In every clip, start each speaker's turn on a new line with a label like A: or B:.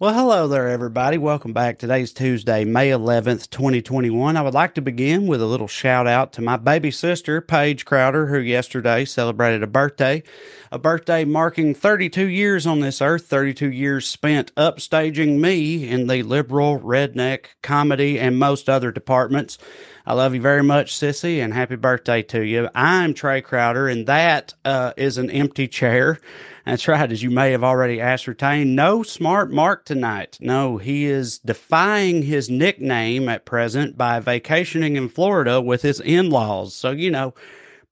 A: Well, hello there, everybody. Welcome back. Today's Tuesday, May 11th, 2021. I would like to begin with a little shout out to my baby sister, Paige Crowder, who yesterday celebrated a birthday. A birthday marking 32 years on this earth, 32 years spent upstaging me in the liberal, redneck, comedy, and most other departments. I love you very much, Sissy, and happy birthday to you. I'm Trae Crowder, and that uh, is an empty chair. That's right. As you may have already ascertained, no smart Mark tonight. No, he is defying his nickname at present by vacationing in Florida with his in laws. So, you know,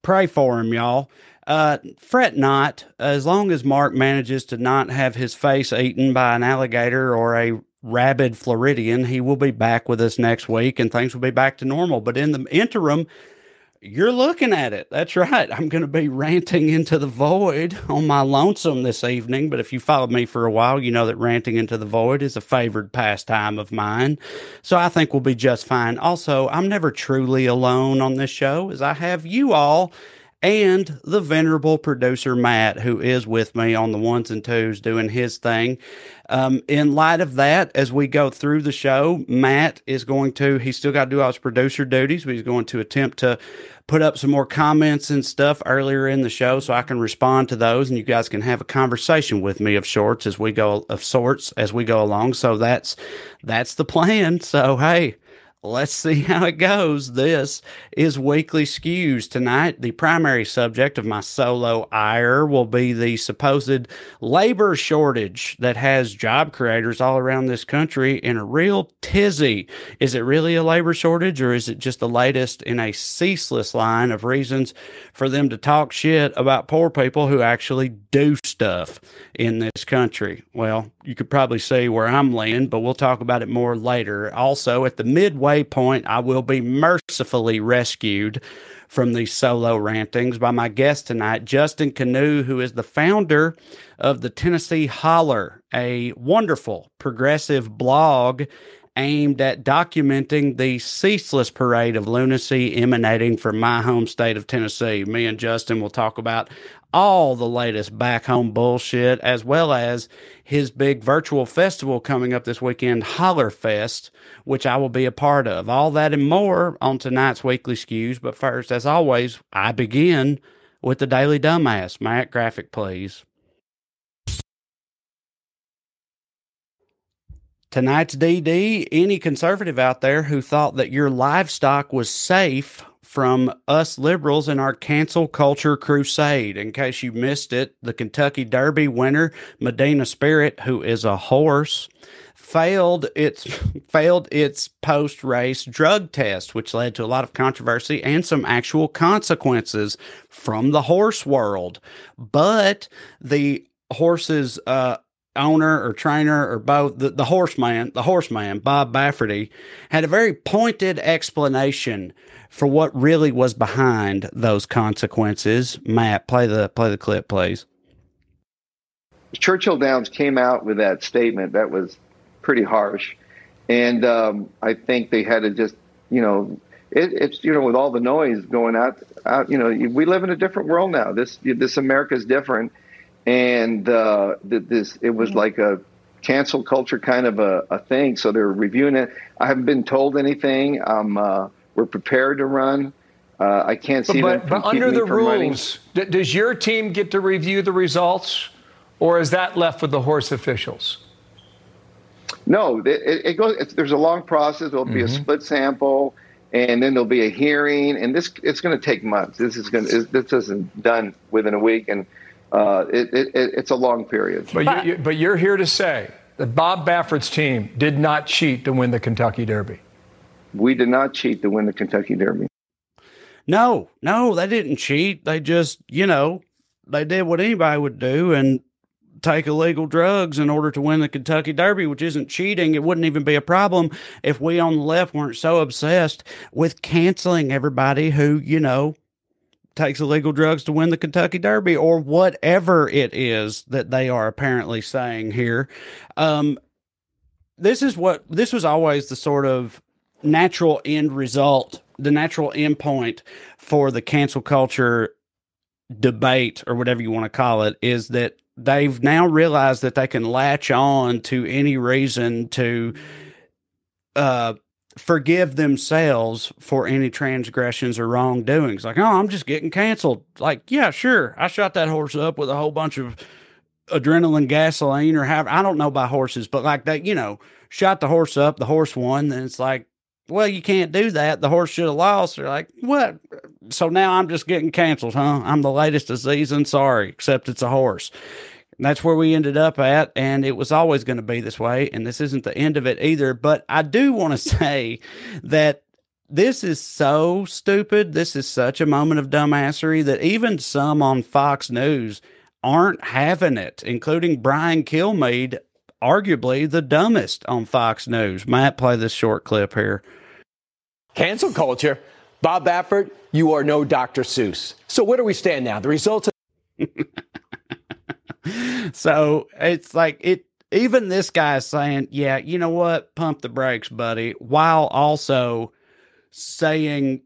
A: pray for him, y'all. Uh, fret not, as long as Mark manages to not have his face eaten by an alligator or a rabid Floridian, he will be back with us next week and things will be back to normal. But in the interim, you're looking at it. That's right. I'm going to be ranting into the void on my lonesome this evening. But if you followed me for a while, you know that ranting into the void is a favored pastime of mine. So I think we'll be just fine. Also, I'm never truly alone on this show, as I have you all and the venerable producer Matt, who is with me on the ones and twos doing his thing. Um, in light of that, as we go through the show, Matt is going to, he's still got to do all his producer duties, but he's going to attempt to put up some more comments and stuff earlier in the show so I can respond to those and you guys can have a conversation with me of sorts as we go of sorts as we go along. So that's that's the plan. So hey, Let's see how it goes. This is Weekly Skews. Tonight, the primary subject of my solo ire will be the supposed labor shortage that has job creators all around this country in a real tizzy. Is it really a labor shortage or is it just the latest in a ceaseless line of reasons for them to talk shit about poor people who actually do stuff in this country? Well, you could probably see where I'm laying, but we'll talk about it more later. Also, at the midway point, I will be mercifully rescued from these solo rantings by my guest tonight, Justin Kanew, who is the founder of the Tennessee Holler, a wonderful progressive blog aimed at documenting the ceaseless parade of lunacy emanating from my home state of Tennessee. Me and Justin will talk about all the latest back home bullshit, as well as his big virtual festival coming up this weekend, Holler Fest, which I will be a part of. All that and more on tonight's weekly skews. But first, as always, I begin with the Daily Dumbass. Matt, graphic, please. Tonight's DD, any conservative out there who thought that your livestock was safe from us liberals in our cancel culture crusade. In case you missed it, the Kentucky Derby winner, Medina Spirit, who is a horse, failed its failed its post race drug test, which led to a lot of controversy and some actual consequences from the horse world. But the horse's uh, owner or trainer or both, the, the horseman, the horseman, Bob Baffert, had a very pointed explanation for what really was behind those consequences. Matt, play the play the clip, please.
B: Churchill Downs came out with that statement that was pretty harsh, and um, I think they had to just, you know, it, it's you know with all the noise going out, out, you know, we live in a different world now. This this America is different and uh, this it was like a cancel culture kind of a, a, thing. So they're reviewing it. I haven't been told anything. Um, uh, we're prepared to run. Uh, I can't see
C: but, but under the rules, d- does your team get to review the results, or is that left with the horse officials?
B: No, it, it goes. there's a long process. There'll be mm-hmm. a split sample, and then there'll be a hearing, and this it's going to take months. This is going. This isn't done within a week, and uh, it, it, it's a long period.
C: But, you, but you're here to say that Bob Baffert's team did not cheat to win the Kentucky Derby.
B: We did not cheat to win the Kentucky Derby.
A: No, no, they didn't cheat. They just, you know, they did what anybody would do and take illegal drugs in order to win the Kentucky Derby, which isn't cheating. It wouldn't even be a problem if we on the left weren't so obsessed with canceling everybody who, you know, takes illegal drugs to win the Kentucky Derby or whatever it is that they are apparently saying here. Um, this is what this was always the sort of natural end result, the natural end point for the cancel culture debate or whatever you want to call it is that they've now realized that they can latch on to any reason to uh, forgive themselves for any transgressions or wrongdoings. Like, oh, I'm just getting canceled. Like, yeah, sure. I shot that horse up with a whole bunch of adrenaline gasoline or have I don't know by horses, but like that, you know, shot the horse up, the horse won, then it's like, well, you can't do that. The horse should have lost. They're like, what? So now I'm just getting canceled, huh? I'm the latest of season. Sorry, except it's a horse. And that's where we ended up at. And it was always going to be this way. And this isn't the end of it either. But I do want to say that this is so stupid. This is such a moment of dumbassery that even some on Fox News aren't having it, including Brian Kilmeade, arguably the dumbest on Fox News. Matt, play this short clip here.
D: Cancel culture. Bob Baffert, you are no Dr. Seuss. So where do we stand now? The results. Of-
A: so it's like it. Even this guy is saying, "Yeah, you know what? Pump the brakes, buddy," while also saying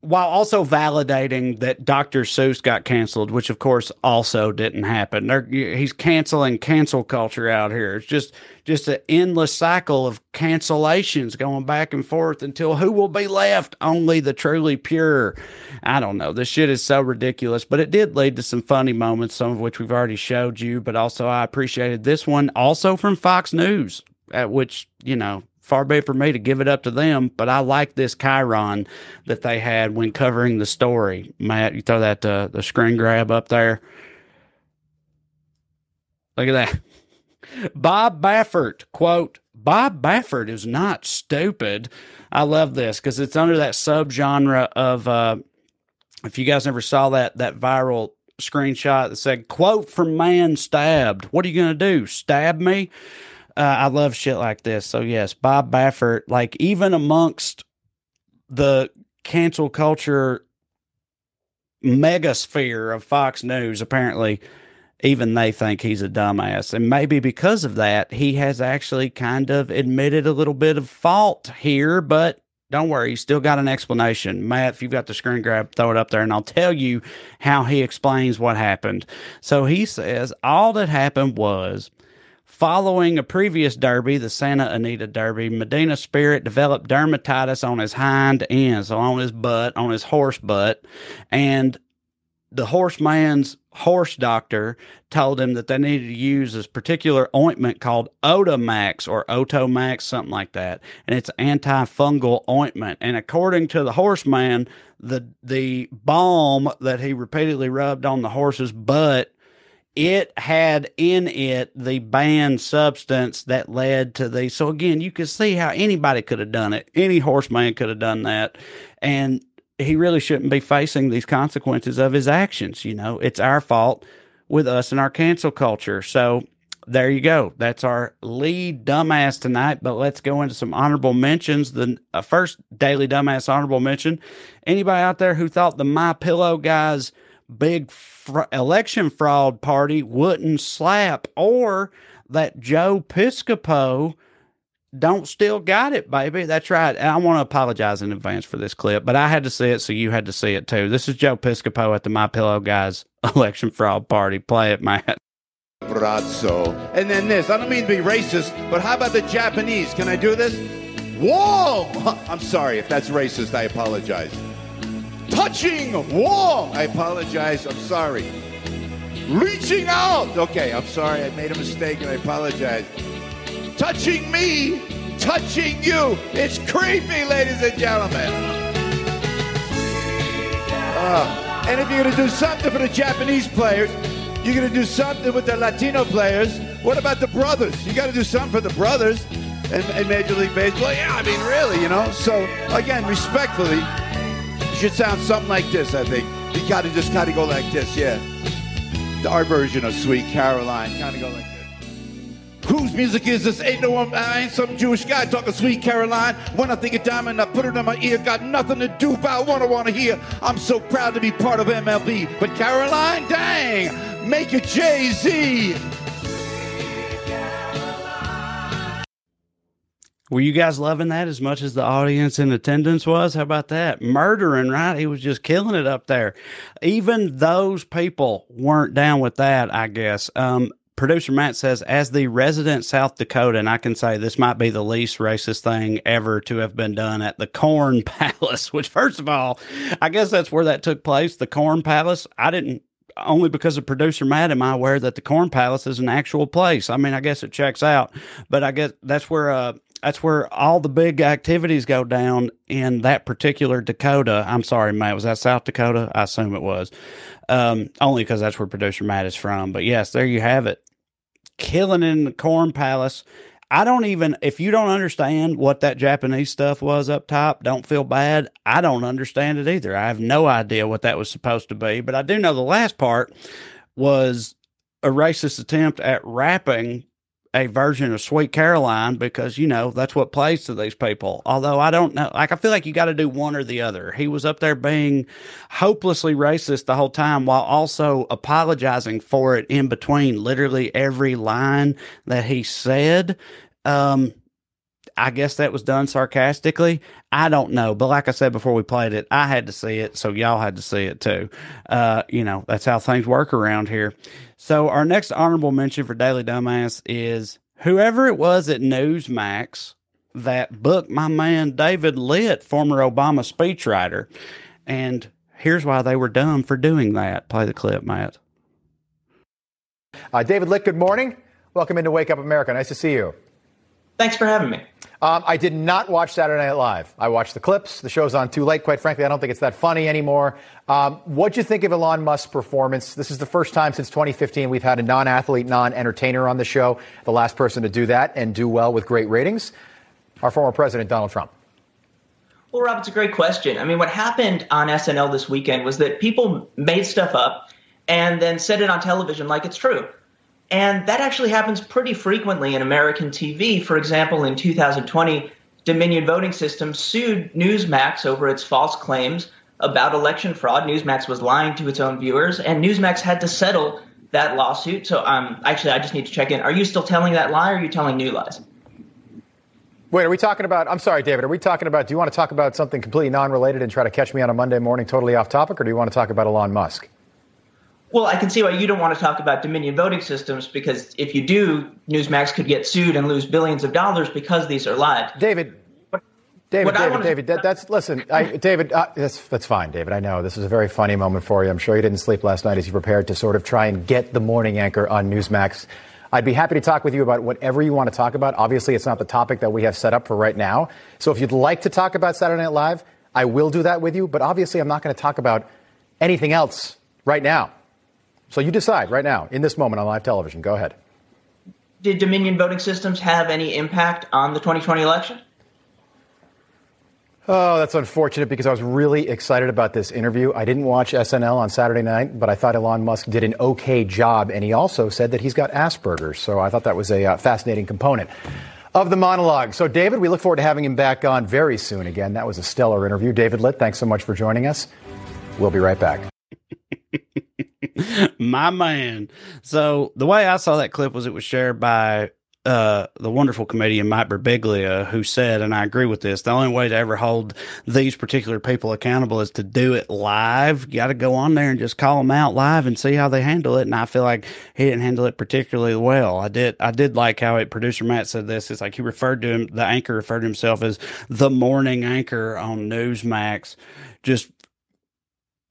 A: while also validating that Dr. Seuss got canceled, which of course also didn't happen. They're, he's canceling cancel culture out here. It's just just an endless cycle of cancellations going back and forth until who will be left? Only the truly pure. I don't know. This shit is so ridiculous, but it did lead to some funny moments, some of which we've already showed you. But also, I appreciated this one also from Fox News, at which you know far be it for me to give it up to them, but I like this Chiron that they had when covering the story. Matt, you throw that uh, the screen grab up there. Look at that. Bob Baffert, quote, Bob Baffert is not stupid. I love this because it's under that subgenre of uh, if you guys never saw that that viral screenshot that said, quote from man stabbed. What are you gonna do? Stab me? Uh, I love shit like this. So yes, Bob Baffert, like even amongst the cancel culture megasphere of Fox News, apparently even they think he's a dumbass. And maybe because of that, he has actually kind of admitted a little bit of fault here, but don't worry, he's still got an explanation. Matt, if you've got the screen grab, throw it up there and I'll tell you how he explains what happened. So he says all that happened was Following a previous derby, the Santa Anita Derby, Medina Spirit developed dermatitis on his hind end, so on his butt, on his horse butt, and the horseman's horse doctor told him that they needed to use this particular ointment called Otamax or Otomax, something like that. And it's antifungal ointment. And according to the horseman, the the balm that he repeatedly rubbed on the horse's butt it had in it the banned substance that led to the. So again, you can see how anybody could have done it. Any horseman could have done that, and he really shouldn't be facing these consequences of his actions. You know, it's our fault with us and our cancel culture. So there you go. That's our lead dumbass tonight. But let's go into some honorable mentions. The uh, first daily dumbass honorable mention. Anybody out there who thought the My Pillow guys big fr- election fraud party wouldn't slap, or that Joe Piscopo don't still got it, baby. That's right. And I want to apologize in advance for this clip, but I had to see it, so you had to see it too. This is Joe Piscopo at the My Pillow Guys election fraud party. Play it, Matt.
E: Brazzo. And then this. I don't mean to be racist, but how about the Japanese? Can I do this? Whoa! I'm sorry if that's racist. I apologize touching wall. I apologize. I'm sorry. Reaching out. Okay, I'm sorry. I made a mistake and I apologize. Touching me, touching you. It's creepy, ladies and gentlemen. Uh, and if you're going to do something for the Japanese players, you're going to do something with the Latino players. What about the brothers? You got to do something for the brothers in, in Major League Baseball. Yeah, I mean, really, you know. So again, respectfully, should sound something like this, I think. You gotta just kinda go like this, yeah. Our version of Sweet Caroline, kinda go like this. Whose music is this? Ain't no one, I ain't some Jewish guy talking Sweet Caroline. When I think of diamond, I put it in my ear. Got nothing to do what I wanna hear. I'm so proud to be part of MLB. But Caroline, dang, make it Jay-Z.
A: Were you guys loving that as much as the audience in attendance was? How about that? Murdering, right? He was just killing it up there. Even those people weren't down with that, I guess. Um, producer Matt says, as the resident South Dakota, and I can say this might be the least racist thing ever to have been done at the Corn Palace, which, first of all, I guess that's where that took place, the Corn Palace. I didn't only because of producer Matt am I aware that the Corn Palace is an actual place. I mean, I guess it checks out, but I guess that's where uh, that's where all the big activities go down in that particular Dakota. I'm sorry, Matt. Was that South Dakota? I assume it was. Um, only because that's where producer Matt is from. But yes, there you have it. Killing in the Corn Palace. I don't even, if you don't understand what that Japanese stuff was up top, don't feel bad. I don't understand it either. I have no idea what that was supposed to be, but I do know the last part was a racist attempt at rapping a version of Sweet Caroline because you know that's what plays to these people. Although I don't know, like I feel like you got to do one or the other. He was up there being hopelessly racist the whole time while also apologizing for it in between literally every line that he said. Um, I guess that was done sarcastically. I don't know, but like I said before we played it, I had to see it, so y'all had to see it too. Uh, you know, that's how things work around here. So our next honorable mention for Daily Dumbass is whoever it was at Newsmax that booked my man David Litt, former Obama speechwriter. And here's why they were dumb for doing that. Play the clip, Matt.
F: Uh, David Litt, good morning. Welcome into Wake Up America. Nice to see you.
G: Thanks for having me.
F: Um, I did not watch Saturday Night Live. I watched the clips. The show's on too late. Quite frankly, I don't think it's that funny anymore. Um, what'd you think of Elon Musk's performance? This is the first time since 2015 we've had a non-athlete, non-entertainer on the show. The last person to do that and do well with great ratings, our former president Donald Trump.
G: Well, Rob, it's a great question. I mean, what happened on SNL this weekend was that people made stuff up and then said it on television like it's true. And that actually happens pretty frequently in American TV. For example, in 2020, Dominion Voting Systems sued Newsmax over its false claims about election fraud. Newsmax was lying to its own viewers, and Newsmax had to settle that lawsuit. So, um, actually, I just need to check in. Are you still telling that lie, or are you telling new lies?
F: Wait, are we talking about? I'm sorry, David. Are we talking about? Do you want to talk about something completely non-related and try to catch me on a Monday morning, totally off topic, or do you want to talk about Elon Musk?
G: Well, I can see why you don't want to talk about Dominion voting systems because if you do, Newsmax could get sued and lose billions of dollars because these are live.
F: David, David, David, David, that, that's listen, I, David. Uh, that's that's fine, David. I know this is a very funny moment for you. I'm sure you didn't sleep last night as you prepared to sort of try and get the morning anchor on Newsmax. I'd be happy to talk with you about whatever you want to talk about. Obviously, it's not the topic that we have set up for right now. So if you'd like to talk about Saturday Night Live, I will do that with you. But obviously, I'm not going to talk about anything else right now. So you decide right now, in this moment on live television. Go ahead.
G: Did Dominion voting systems have any impact on the 2020 election?
F: Oh, that's unfortunate because I was really excited about this interview. I didn't watch SNL on Saturday night, but I thought Elon Musk did an okay job, and he also said that he's got Asperger's. So I thought that was a uh, fascinating component of the monologue. So, David, we look forward to having him back on very soon again. That was a stellar interview. David Litt, thanks so much for joining us. We'll be right back.
A: My man. So the way I saw that clip was it was shared by uh, the wonderful comedian Mike Birbiglia, who said, and I agree with this, the only way to ever hold these particular people accountable is to do it live. You got to go on there and just call them out live and see how they handle it. And I feel like he didn't handle it particularly well. I did, I did like how it, producer Matt said this. It's like he referred to him, the anchor referred to himself as the morning anchor on Newsmax. Just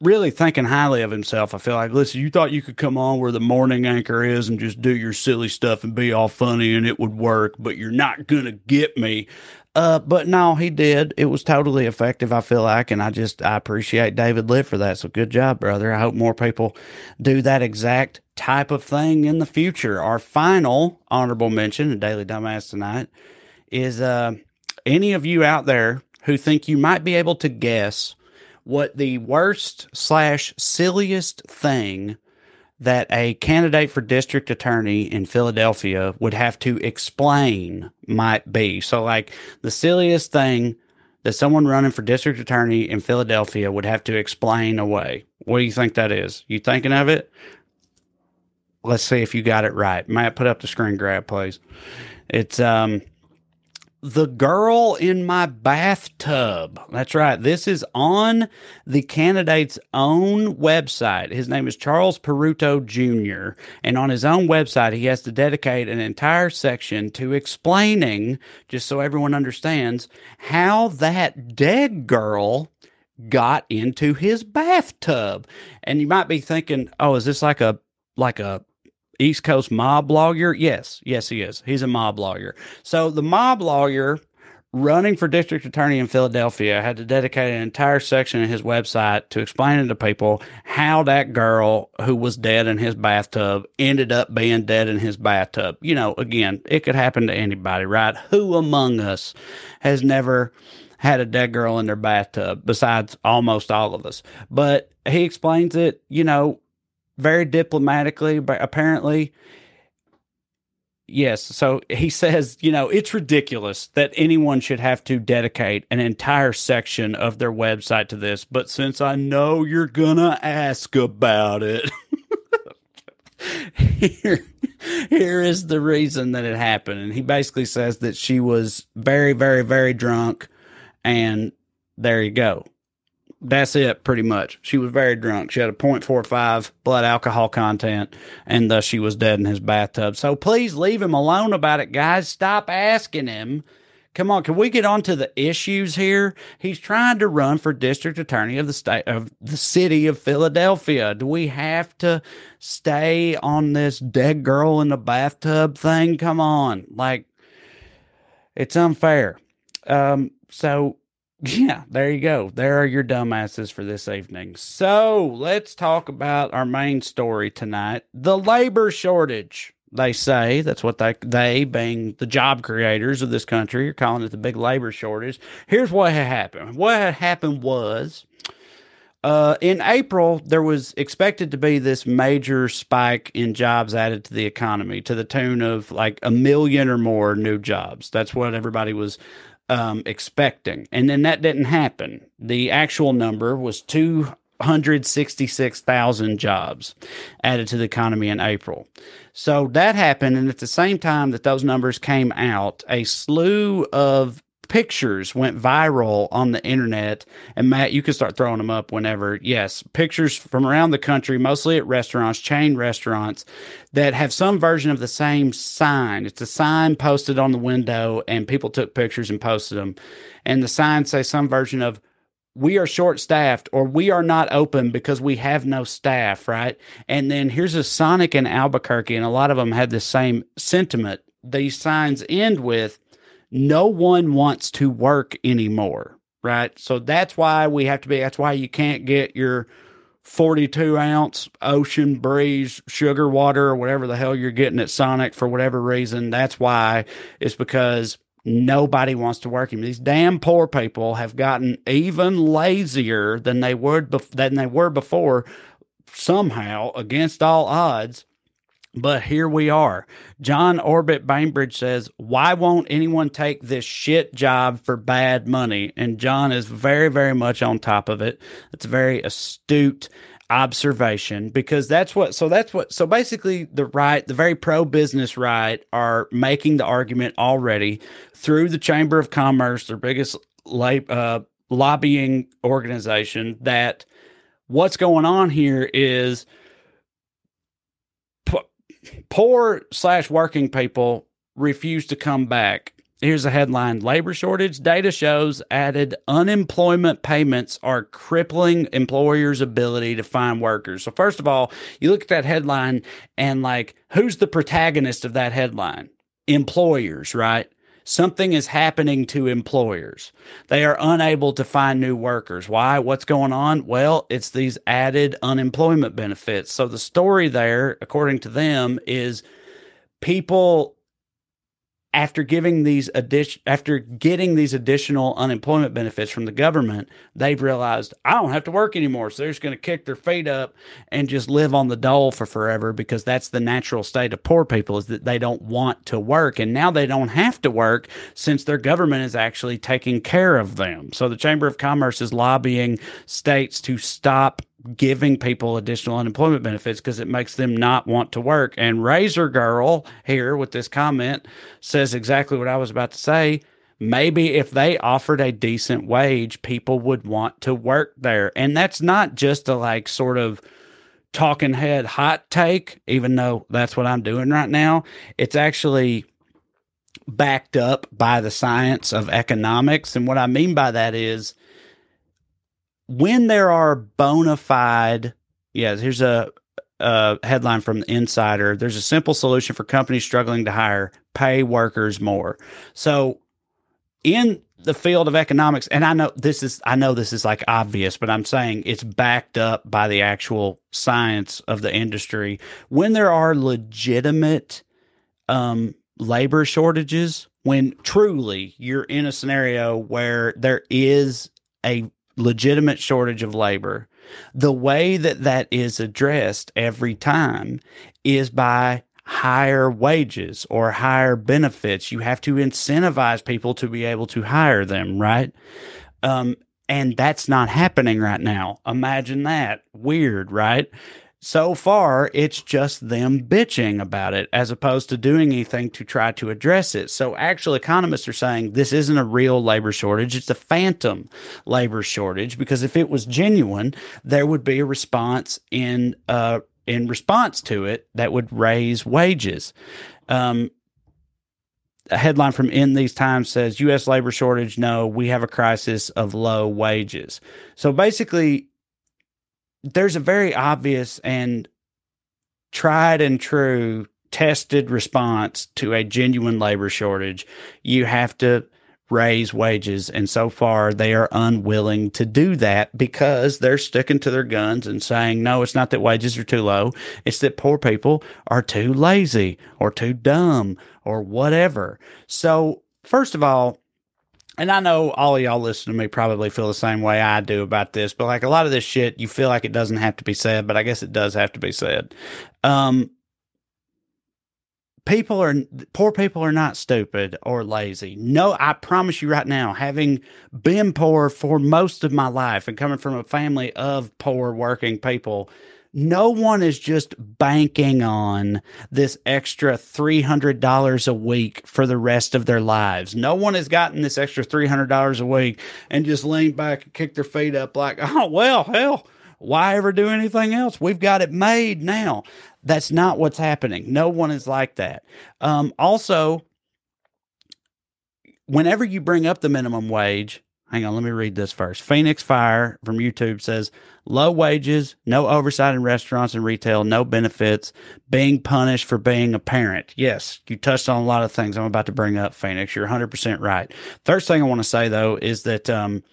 A: really thinking highly of himself. I feel like, listen, you thought you could come on where the morning anchor is and just do your silly stuff and be all funny and it would work, but you're not going to get me. Uh, but no, he did. It was totally effective, I feel like. And I just, I appreciate David Litt for that. So good job, brother. I hope more people do that exact type of thing in the future. Our final honorable mention in Daily Dumbass tonight is, uh, any of you out there who think you might be able to guess what the worst slash silliest thing that a candidate for district attorney in Philadelphia would have to explain might be. So, like the silliest thing that someone running for district attorney in Philadelphia would have to explain away. What do you think that is? You thinking of it? Let's see if you got it right. Matt, put up the screen grab, please. It's um the girl in my bathtub. That's right. This is on the candidate's own website. His name is Charles Peruto Jr. And on his own website, he has to dedicate an entire section to explaining, just so everyone understands, how that dead girl got into his bathtub. And you might be thinking, oh, is this like a like a East Coast mob lawyer? Yes, yes, he is. He's a mob lawyer. So the mob lawyer running for district attorney in Philadelphia had to dedicate an entire section of his website to explaining to people how that girl who was dead in his bathtub ended up being dead in his bathtub. You know, again, it could happen to anybody, right? Who among us has never had a dead girl in their bathtub besides almost all of us? But he explains it, you know, very diplomatically, but apparently Yes. So he says, you know, it's ridiculous that anyone should have to dedicate an entire section of their website to this. But since I know you're going to ask about it, here, here is the reason that it happened. And he basically says that she was very, very, very drunk. And there you go that's it pretty much. She was very drunk. She had a 0.45 blood alcohol content, and thus she was dead in his bathtub. So please leave him alone about it, guys. Stop asking him. Come on, can we get on to the issues here? He's trying to run for district attorney of the state of the city of Philadelphia. Do we have to stay on this dead girl in the bathtub thing? Come on. Like it's unfair. Um, so yeah, there you go. There are your dumbasses for this evening. So let's talk about our main story tonight the labor shortage. They say that's what they, they being the job creators of this country, are calling it the big labor shortage. Here's what had happened. What had happened was uh, in April, there was expected to be this major spike in jobs added to the economy to the tune of like a million or more new jobs. That's what everybody was um, expecting. And then that didn't happen. The actual number was 266,000 jobs added to the economy in April. So that happened. And at the same time that those numbers came out, a slew of pictures went viral on the internet. And Matt, you can start throwing them up whenever. Yes, pictures from around the country, mostly at restaurants, chain restaurants, that have some version of the same sign. It's a sign posted on the window, and people took pictures and posted them. And the signs say some version of, we are short staffed or we are not open because we have no staff, right? And then here's a Sonic in Albuquerque, and a lot of them had the same sentiment. These signs end with, no one wants to work anymore, right? So that's why we have to be, that's why you can't get your 42 ounce ocean breeze sugar water or whatever the hell you're getting at Sonic for whatever reason. That's why it's because nobody wants to work him. These damn poor people have gotten even lazier than they were than they were before somehow against all odds but here we are. John Orbit Bainbridge says, Why won't anyone take this shit job for bad money? And John is very, very much on top of it. It's a very astute observation because that's what, so that's what, so basically the right, the very pro business right are making the argument already through the Chamber of Commerce, their biggest uh, lobbying organization, that what's going on here is poor slash working people refuse to come back. Here's a headline Labor shortage data shows added unemployment payments are crippling employers' ability to find workers. So, first of all, you look at that headline and, like, who's the protagonist of that headline? Employers, right? Something is happening to employers. They are unable to find new workers. Why? What's going on? Well, it's these added unemployment benefits. So the story there, according to them, is people after giving these addition after getting these additional unemployment benefits from the government, they've realized I don't have to work anymore. So they're just going to kick their feet up and just live on the dole for forever because that's the natural state of poor people is that they don't want to work. And now they don't have to work since their government is actually taking care of them. So the Chamber of Commerce is lobbying states to stop giving people additional unemployment benefits because it makes them not want to work. And Razor Girl here with this comment says exactly what I was about to say. maybe if they offered a decent wage, people would want to work there. And that's not just a like sort of talking head hot take, even though that's what I'm doing right now. It's actually backed up by the science of economics. And what I mean by that is when there are bona fide, yeah, here's a, a headline from the Insider. There's a simple solution for companies struggling to hire, pay workers more. So in the field of economics, and I know this is I know this is like obvious, but I'm saying it's backed up by the actual science of the industry. When there are legitimate um, labor shortages, when truly you're in a scenario where there is a legitimate shortage of labor, the way that that is addressed every time is by higher wages or higher benefits. You have to incentivize people to be able to hire them, right? Um, and that's not happening right now. Imagine that. Weird, right? So far, it's just them bitching about it as opposed to doing anything to try to address it. So, actual economists are saying this isn't a real labor shortage, it's a phantom labor shortage because if it was genuine, there would be a response in uh, in response to it that would raise wages. Um, a headline from In These Times says U.S. labor shortage. No, we have a crisis of low wages. So basically, there's a very obvious and tried and true tested response to a genuine labor shortage. You have to raise wages. And so far, they are unwilling to do that because they're sticking to their guns and saying, no, it's not that wages are too low. It's that poor people are too lazy or too dumb or whatever. So, first of all, and I know all y'all listening to me probably feel the same way I do about this, but like a lot of this shit, you feel like it doesn't have to be said, but I guess it does have to be said. Um, people are poor people are not stupid or lazy. No, I promise you right now, having been poor for most of my life and coming from a family of poor working people, no one is just banking on this extra $300 a week for the rest of their lives. No one has gotten this extra $300 a week and just leaned back and kicked their feet up like, oh, well, hell, why ever do anything else? We've got it made now. That's not what's happening. No one is like that. Um, also, whenever you bring up the minimum wage, hang on, let me read this first. Phoenix Fire from YouTube says low wages, no oversight in restaurants and retail, no benefits, being punished for being a parent. Yes, you touched on a lot of things I'm about to bring up, Phoenix. You're 100% right. First thing I want to say, though, is that um,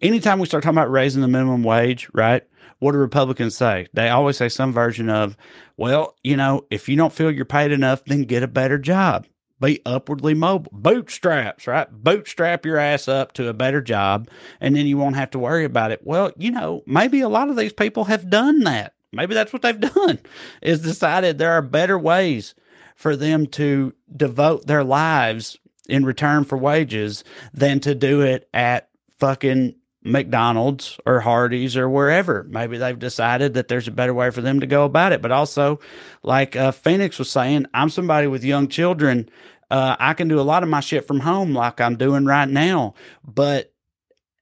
A: anytime we start talking about raising the minimum wage, right? what do Republicans say? They always say some version of, well, you know, if you don't feel you're paid enough, then get a better job. Be upwardly mobile. Bootstraps, right? Bootstrap your ass up to a better job, and then you won't have to worry about it. Well, you know, maybe a lot of these people have done that. Maybe that's what they've done, is decided there are better ways for them to devote their lives in return for wages than to do it at fucking McDonald's or Hardee's or wherever. Maybe they've decided that there's a better way for them to go about it. But also, like uh, Phoenix was saying, I'm somebody with young children. Uh, I can do a lot of my shit from home, like I'm doing right now. But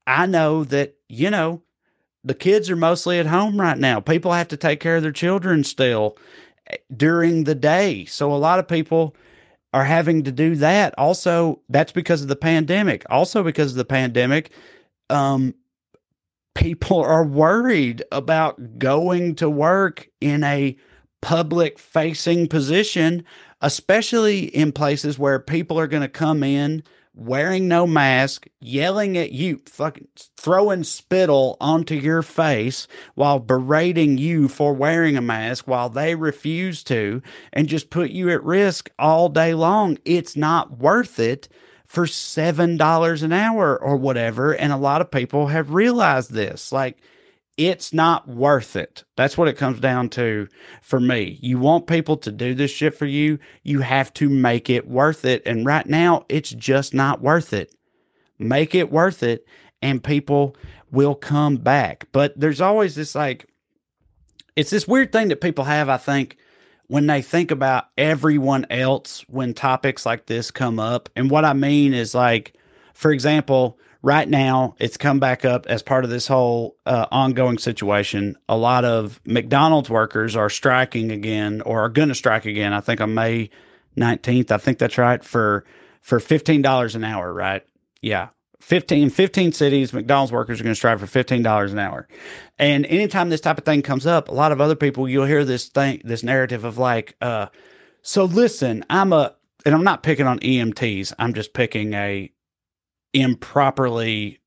A: I know that, you know, the kids are mostly at home right now. People have to take care of their children still eh, during the day. So a lot of people are having to do that. Also, that's because of the pandemic. Also, because of the pandemic, um, people are worried about going to work in a public facing position, especially in places where people are going to come in wearing no mask, yelling at you, fucking throwing spittle onto your face while berating you for wearing a mask while they refuse to and just put you at risk all day long. It's not worth it for $7 an hour or whatever. And a lot of people have realized this. Like, it's not worth it. That's what it comes down to for me. You want people to do this shit for you, you have to make it worth it. And right now, it's just not worth it. Make it worth it, and people will come back. But there's always this like, it's this weird thing that people have, I think, when they think about everyone else when topics like this come up. And what I mean is like, for example, right now it's come back up as part of this whole uh, ongoing situation. A lot of McDonald's workers are striking again or are going to strike again. I think on May 19th. I think that's right for for $15 an hour, right? Yeah. 15, 15 cities, McDonald's workers are going to strike for $15 an hour. And anytime this type of thing comes up, a lot of other people, you'll hear this thing, this narrative of like, uh, so listen, I'm a, and I'm not picking on EMTs. I'm just picking a improperly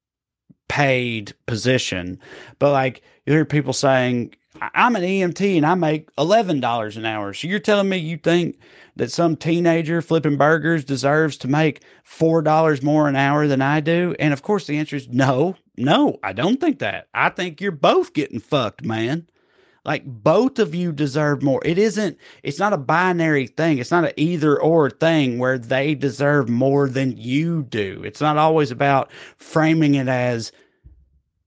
A: paid position. But like you hear people saying, I'm an EMT and I make $11 an hour. So you're telling me you think that some teenager flipping burgers deserves to make $4 more an hour than I do? And of course, the answer is no, no, I don't think that. I think you're both getting fucked, man. Like both of you deserve more. It isn't, it's not a binary thing. It's not an either or thing where they deserve more than you do. It's not always about framing it as,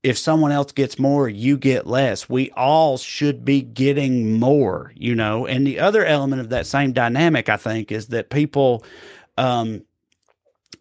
A: if someone else gets more, you get less. We all should be getting more, you know. And the other element of that same dynamic, I think, is that people, um,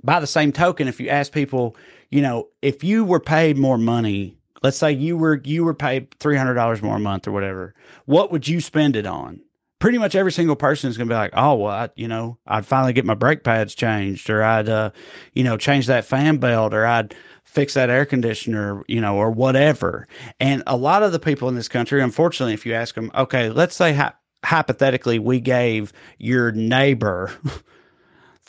A: by the same token, if you ask people, you know, if you were paid more money, let's say you were you were paid three hundred dollars more a month or whatever, what would you spend it on? Pretty much every single person is going to be like, oh well, I, you know, I'd finally get my brake pads changed, or I'd, uh, you know, change that fan belt, or I'd fix that air conditioner, you know, or whatever. And a lot of the people in this country, unfortunately, if you ask them, okay, let's say hypothetically we gave your neighbor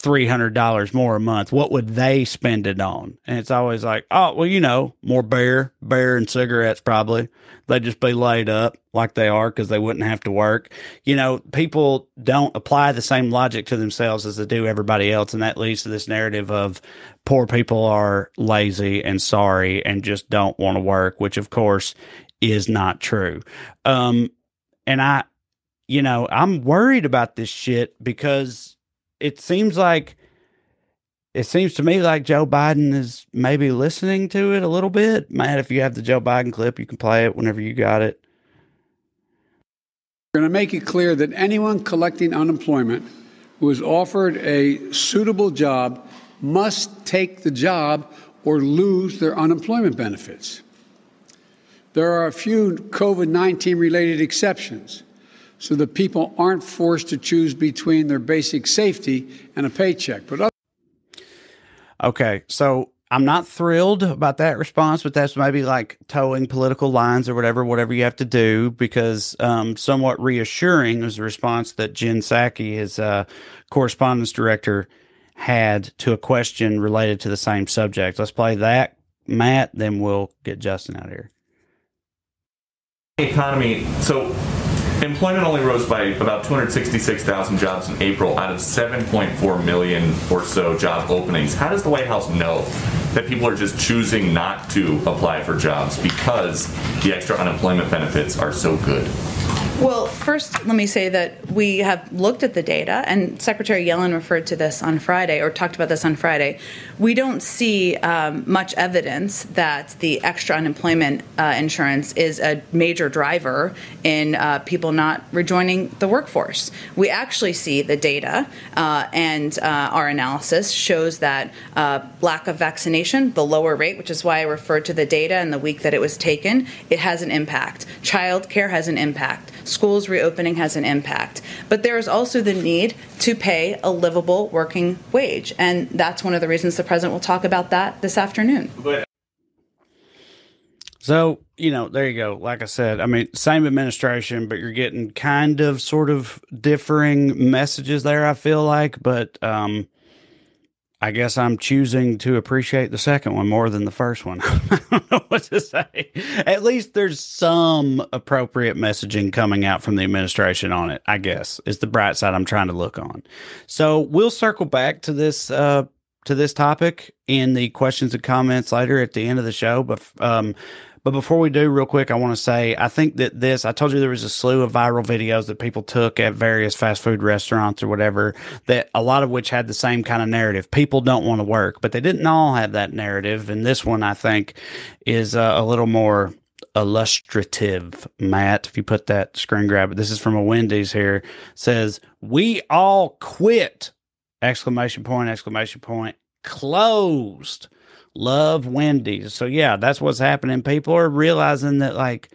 A: $300 more a month, what would they spend it on? And it's always like, oh, well, you know, more beer, beer and cigarettes probably. They'd just be laid up like they are because they wouldn't have to work. You know, people don't apply the same logic to themselves as they do everybody else. And that leads to this narrative of poor people are lazy and sorry and just don't want to work, which of course is not true. Um, and I, you know, I'm worried about this shit because it seems like it seems to me like Joe Biden is maybe listening to it a little bit. Matt, if you have the Joe Biden clip, you can play it whenever you got it.
H: We're going to make it clear that anyone collecting unemployment who is offered a suitable job must take the job or lose their unemployment benefits. There are a few COVID 19 related exceptions so that people aren't forced to choose between their basic safety and a paycheck. But
A: okay, so I'm not thrilled about that response, but that's maybe like towing political lines or whatever, whatever you have to do, because um, somewhat reassuring was the response that Jen Psaki, his uh, correspondence director, had to a question related to the same subject. Let's play that, Matt, then we'll get Justin out of here.
I: Economy. So employment only rose by about 266,000 jobs in April out of 7.4 million or so job openings. How does the White House know that people are just choosing not to apply for jobs because the extra unemployment benefits are so good?
J: Well, first, let me say that we have looked at the data, and Secretary Yellen referred to this on Friday, or talked about this on Friday. We don't see um, much evidence that the extra unemployment uh, insurance is a major driver in uh, people not rejoining the workforce. We actually see the data, uh, and uh, our analysis shows that uh, lack of vaccination, the lower rate, which is why I referred to the data and the week that it was taken, it has an impact. Child care has an impact schools reopening has an impact. But there is also the need to pay a livable working wage. And that's one of the reasons the president will talk about that this afternoon.
A: So, you know, there you go. Like I said, I mean, same administration, but you're getting kind of sort of differing messages there, I feel like. But um, I guess I'm choosing to appreciate the second one more than the first one. I don't know what to say. At least there's some appropriate messaging coming out from the administration on it, I guess, is the bright side I'm trying to look on. So we'll circle back to this uh to this topic in the questions and comments later at the end of the show. But um but before we do, real quick, I want to say I think that this, I told you there was a slew of viral videos that people took at various fast food restaurants or whatever, that a lot of which had the same kind of narrative. People don't want to work, but they didn't all have that narrative. And this one, I think, is uh, a little more illustrative, Matt. If you put that screen grab, this is from a Wendy's here, says, We all quit! Exclamation point, exclamation point closed. Love Wendy's. So yeah, that's what's happening. People are realizing that like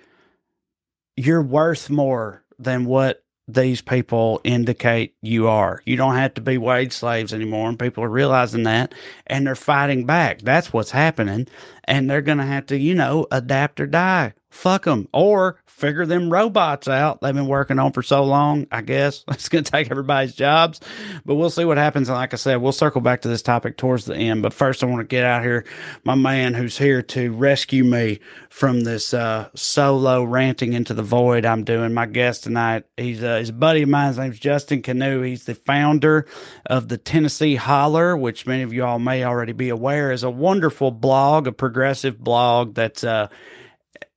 A: you're worth more than what these people indicate you are. You don't have to be wage slaves anymore. And people are realizing that and they're fighting back. That's what's happening. And they're going to have to, you know, adapt or die. Fuck them. Or figure them robots out they've been working on for so long. I guess it's going to take everybody's jobs, but we'll see what happens. And like I said, we'll circle back to this topic towards the end. But first, I want to get out here my man who's here to rescue me from this uh, solo ranting into the void I'm doing. My guest tonight, he's, uh, he's a buddy of mine. His name's Justin Kanew He's the founder of the Tennessee Holler, which many of you all may already be aware is a wonderful blog, a progressive blog that's uh,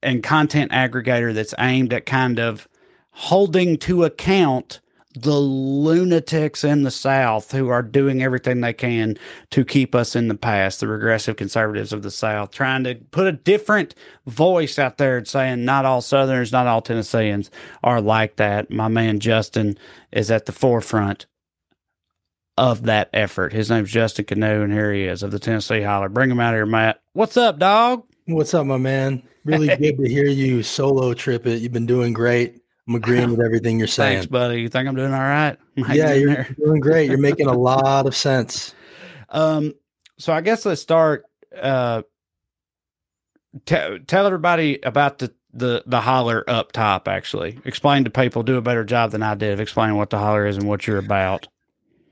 A: and content aggregator that's aimed at kind of holding to account the lunatics in the South who are doing everything they can to keep us in the past, the regressive conservatives of the South, trying to put a different voice out there and saying not all Southerners, not all Tennesseans are like that. My man Justin is at the forefront of that effort. His name's Justin Kanew, and here he is of the Tennessee Holler. Bring him out here, Matt. What's up, dog?
K: What's up, my man? Really good to hear you solo trip it. You've been doing great. I'm agreeing with everything you're saying.
A: Thanks, buddy. You think I'm doing all right?
K: yeah, you're there? doing great. You're making a lot of sense.
A: Um, so I guess let's start. Uh, t- tell everybody about the the the holler up top. Actually, explain to people. Do a better job than I did of explaining what the holler is and what you're about.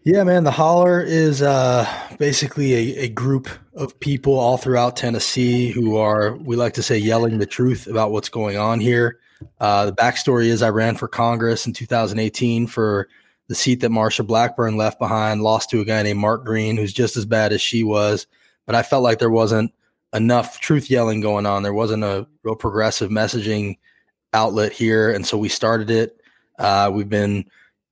K: Yeah, man. The Holler is uh, basically a, a, group of people all throughout Tennessee who are, we like to say, yelling the truth about what's going on here. Uh, the backstory is I ran for Congress in 2018 for the seat that Marsha Blackburn left behind, lost to a guy named Mark Green, who's just as bad as she was. But I felt like there wasn't enough truth yelling going on. There wasn't a real progressive messaging outlet here. And so we started it. Uh, we've been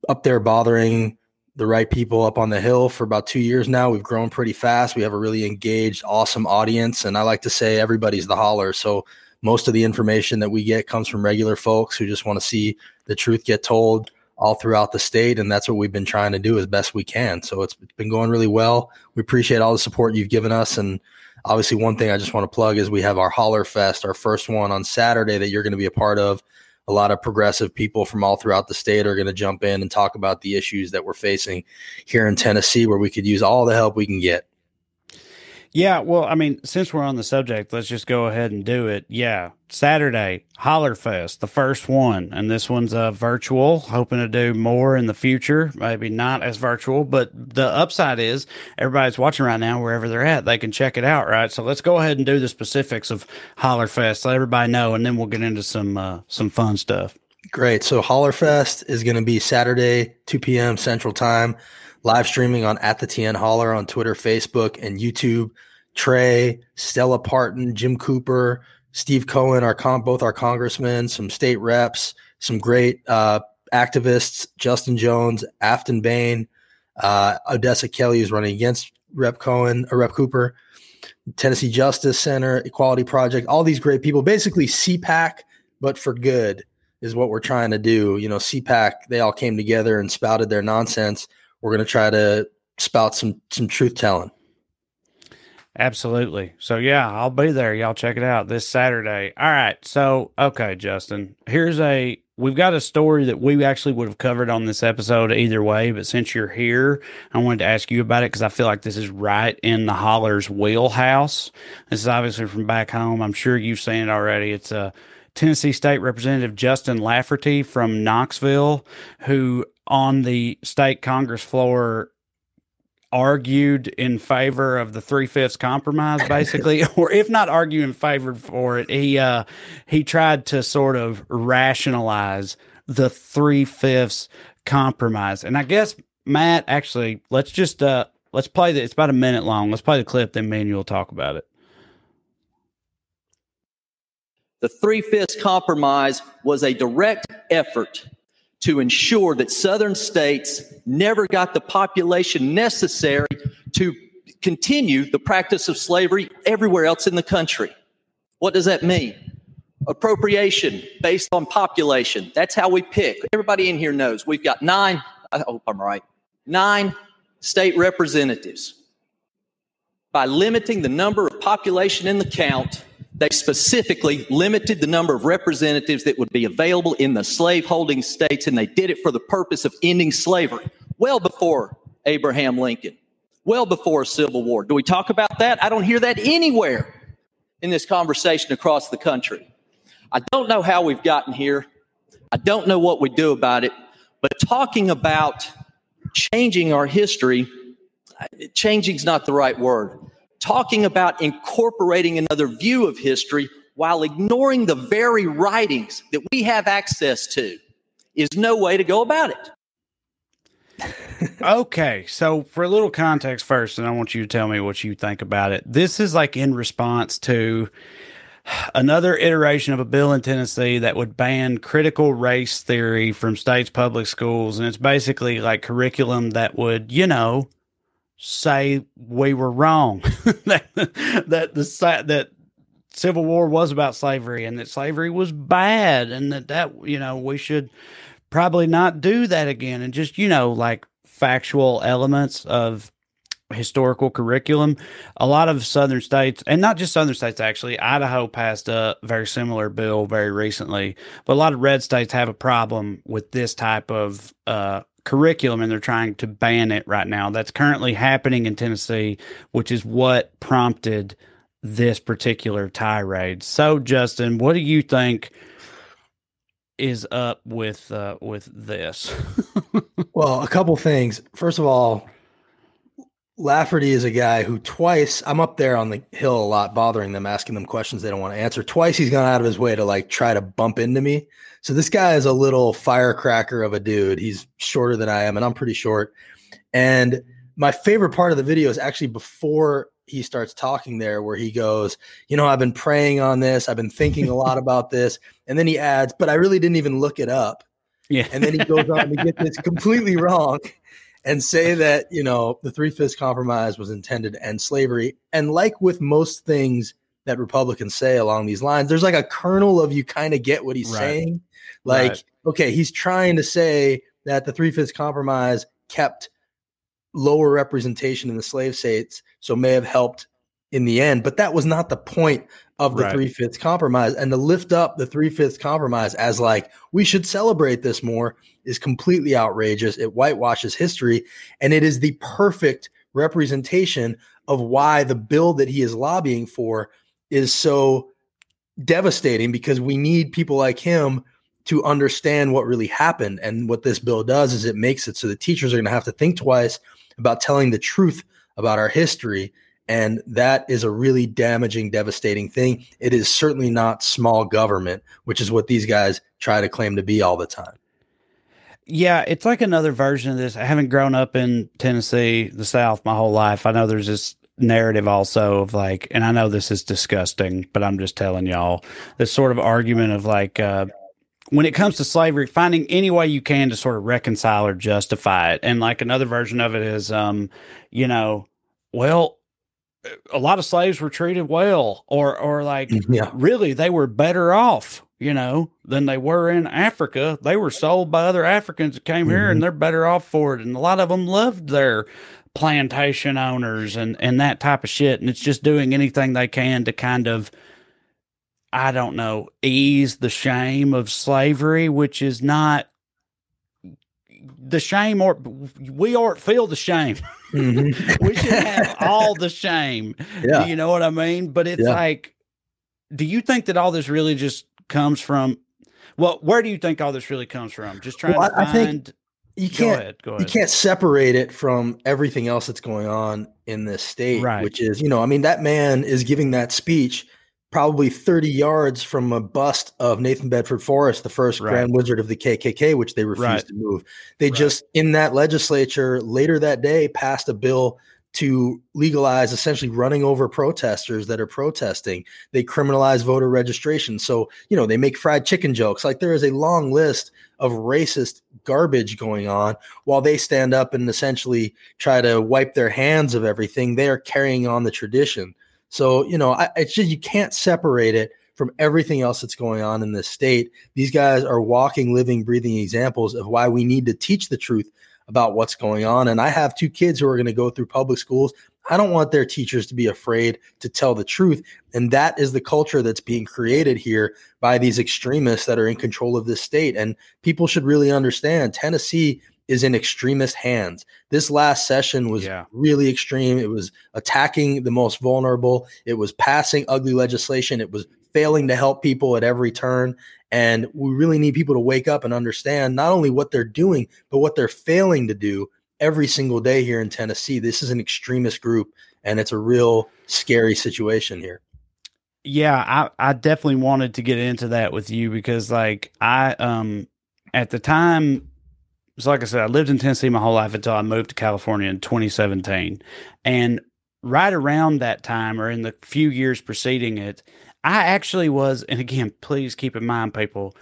K: up there bothering the right people up on the hill for about two years now. We've grown pretty fast. We have a really engaged, awesome audience. And I like to say everybody's the holler. So most of the information that we get comes from regular folks who just want to see the truth get told all throughout the state. And that's what we've been trying to do as best we can. So it's, been going really well. We appreciate all the support you've given us. And obviously, one thing I just want to plug is we have our Holler Fest, our first one on Saturday that you're going to be a part of a lot of progressive people from all throughout the state are going to jump in and talk about the issues that we're facing here in Tennessee, where we could use all the help we can get.
A: Yeah, well, I mean, since we're on the subject, let's just go ahead and do it. Yeah, Saturday, Hollerfest, the first one, and this one's uh, virtual. Hoping to do more in the future. Maybe not as virtual, but the upside is everybody's watching right now, wherever they're at, they can check it out, right? So let's go ahead and do the specifics of Hollerfest, let everybody know, and then we'll get into some uh, some fun stuff.
K: Great. So Hollerfest is going to be Saturday, 2 p.m. Central Time live streaming on at the TN Holler on Twitter, Facebook, and YouTube. Trae, Stella Parton, Jim Cooper, Steve Cohen, our con- both our congressmen, some state reps, some great uh, activists, Justin Jones, Afton Bain, uh, Odessa Kelly, who's running against Rep Cohen or Rep Cooper, Tennessee Justice Center, Equality Project, all these great people. Basically, CPAC, but for good is what we're trying to do. You know, CPAC, they all came together and spouted their nonsense we're going to try to spout some some truth telling.
A: Absolutely. So yeah, I'll be there. Y'all check it out this Saturday. All right. So okay, Justin, here's a we've got a story that we actually would have covered on this episode either way, but since you're here, I wanted to ask you about it because I feel like this is right in the Holler's wheelhouse. This is obviously from back home. I'm sure you've seen it already. It's a Tennessee State Representative Justin Lafferty from Knoxville, who on the state Congress floor argued in favor of the three fifths compromise, basically, or if not argue in favor for it, he uh, he tried to sort of rationalize the three fifths compromise. And I guess Matt, actually, let's just uh, let's play the. It's about a minute long. Let's play the clip, then me and you'll talk about it.
L: The three fifths compromise was a direct effort to ensure that southern states never got the population necessary to continue the practice of slavery everywhere else in the country. What does that mean? Appropriation based on population. That's how we pick. Everybody in here knows we've got nine, I hope I'm right, nine state representatives. by limiting the number of population in the count, they specifically limited the number of representatives that would be available in the slaveholding states, and they did it for the purpose of ending slavery well before Abraham Lincoln, well before Civil War. Do we talk about that? I don't hear that anywhere in this conversation across the country. I don't know how we've gotten here. I don't know what we do about it, but talking about changing our history, changing is not the right word. Talking about incorporating another view of history while ignoring the very writings that we have access to is no way to go about it
A: okay, so for a little context first, and I want you to tell me what you think about it. This is like in response to another iteration of a bill in Tennessee that would ban critical race theory from states' public schools. And it's basically like curriculum that would, you know, say we were wrong, that, that the that Civil War was about slavery and that slavery was bad and that that, you know, we should probably not do that again and just, you know, like factual elements of historical curriculum. A lot of southern states, and not just southern states actually, Idaho passed a very similar bill very recently, but a lot of red states have a problem with this type of uh, curriculum and they're trying to ban it right now. That's currently happening in Tennessee, which is what prompted this particular tirade. So, Justin, what do you think? is up with uh, with this?
K: well, a couple things. First of all, Lafferty is a guy who twice I'm up there on the hill a lot, bothering them, asking them questions they don't want to answer. Twice he's gone out of his way to like try to bump into me. So this guy is a little firecracker of a dude. He's shorter than I am, and I'm pretty short. And my favorite part of the video is actually before he starts talking there where he goes, you know, I've been praying on this, I've been thinking a lot about this, and then he adds, but I really didn't even look it up.
A: Yeah.
K: And then he goes on to get this completely wrong and say that, you know, the three fifths compromise was intended to end slavery. And like with most things that Republicans say along these lines, there's like a kernel of you kind of get what he's right. saying. Like, right. okay, he's trying to say that the three fifths compromise kept lower representation in the slave states, so may have helped in the end. But that was not the point of the right. three fifths compromise. And to lift up the three fifths compromise as like we should celebrate this more is completely outrageous. It whitewashes history, and it is the perfect representation of why the bill that he is lobbying for is so devastating because we need people like him to understand what really happened. And what this bill does is it makes it so the teachers are going to have to think twice about telling the truth about our history. And that is a really damaging, devastating thing. It is certainly not small government, which is what these guys try to claim to be all the time.
A: Yeah, it's like another version of this. I haven't grown up in Tennessee, the South, my whole life. I know there's this narrative also of like, and I know this is disgusting, but I'm just telling y'all this sort of argument of like, uh, when it comes to slavery, finding any way you can to sort of reconcile or justify it. And like another version of it is, um, you know, well, a lot of slaves were treated well, or or like yeah. really they were better off, you know, than they were in Africa. They were sold by other Africans that came mm-hmm. here, and mm-hmm. they're better off for it. And a lot of them loved their plantation owners and and that type of shit. And it's just doing anything they can to kind of I don't know, ease the shame of slavery, which is not the shame or we aren't feel the shame. Mm-hmm. we should have all the shame. Yeah. You know what I mean? But it's yeah. like, do you think that all this really just comes from? Well, where do you think all this really comes from? Just trying well, to find. I think
K: you can't. Go ahead, go ahead. You can't separate it from everything else that's going on in this state, right. which is, you know, I mean, that man is giving that speech probably 30 yards from a bust of Nathan Bedford Forrest, the first right. Grand Wizard of the KKK, which they refused right. to move. They right. just, in that legislature later that day, passed a bill to legalize essentially running over protesters that are protesting. They criminalize voter registration. So, you know, they make fried chicken jokes. Like there is a long list of racist garbage going on while they stand up and essentially try to wipe their hands of everything. They are carrying on the tradition. So, you know, I, it's just you can't separate it from everything else that's going on in this state. These guys are walking, living, breathing examples of why we need to teach the truth about what's going on. And I have two kids who are going to go through public schools. I don't want their teachers to be afraid to tell the truth. And that is the culture that's being created here by these extremists that are in control of this state. And people should really understand Tennessee is in extremist hands. This last session was yeah. really extreme. It was attacking the most vulnerable. It was passing ugly legislation. It was failing to help people at every turn. And we really need people to wake up and understand not only what they're doing, but what they're failing to do every single day here in Tennessee. This is an extremist group, and it's a real scary situation here.
A: Yeah, I, I definitely wanted to get into that with you because, like, I, um, at the time, so like I said, I lived in Tennessee my whole life until I moved to California in 2017. And right around that time, or in the few years preceding it, I actually was, and again, please keep in mind, people,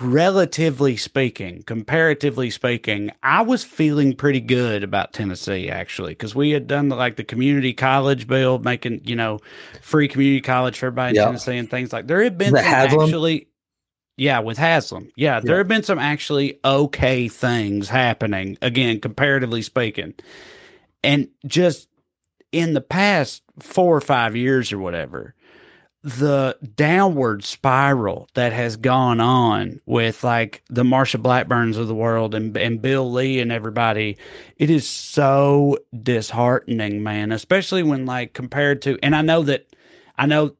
A: relatively speaking, comparatively speaking, I was feeling pretty good about Tennessee actually because we had done the, like the community college bill, making you know free community college for everybody in yep. Tennessee and things like. There had been actually, yeah, with Haslam, yeah, yep. there have been some actually okay things happening again, comparatively speaking, and just in the past four or five years or whatever the downward spiral that has gone on with like the Marsha Blackburns of the world and, and Bill Lee and everybody, it is so disheartening, man, especially when like compared to, and I know that, I know,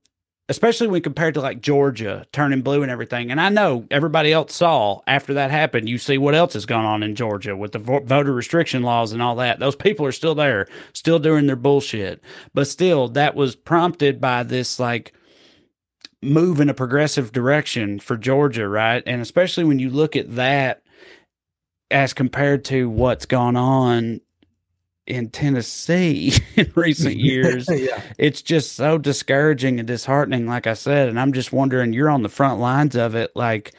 A: especially when compared to like Georgia turning blue and everything. And I know everybody else saw after that happened, you see what else has gone on in Georgia with the voter restriction laws and all that. Those people are still there, still doing their bullshit. But still, that was prompted by this like, move in a progressive direction for Georgia, right? And especially when you look at that as compared to what's gone on in Tennessee in recent years, yeah. it's just so discouraging and disheartening, like I said. And I'm just wondering, you're on the front lines of it. Like,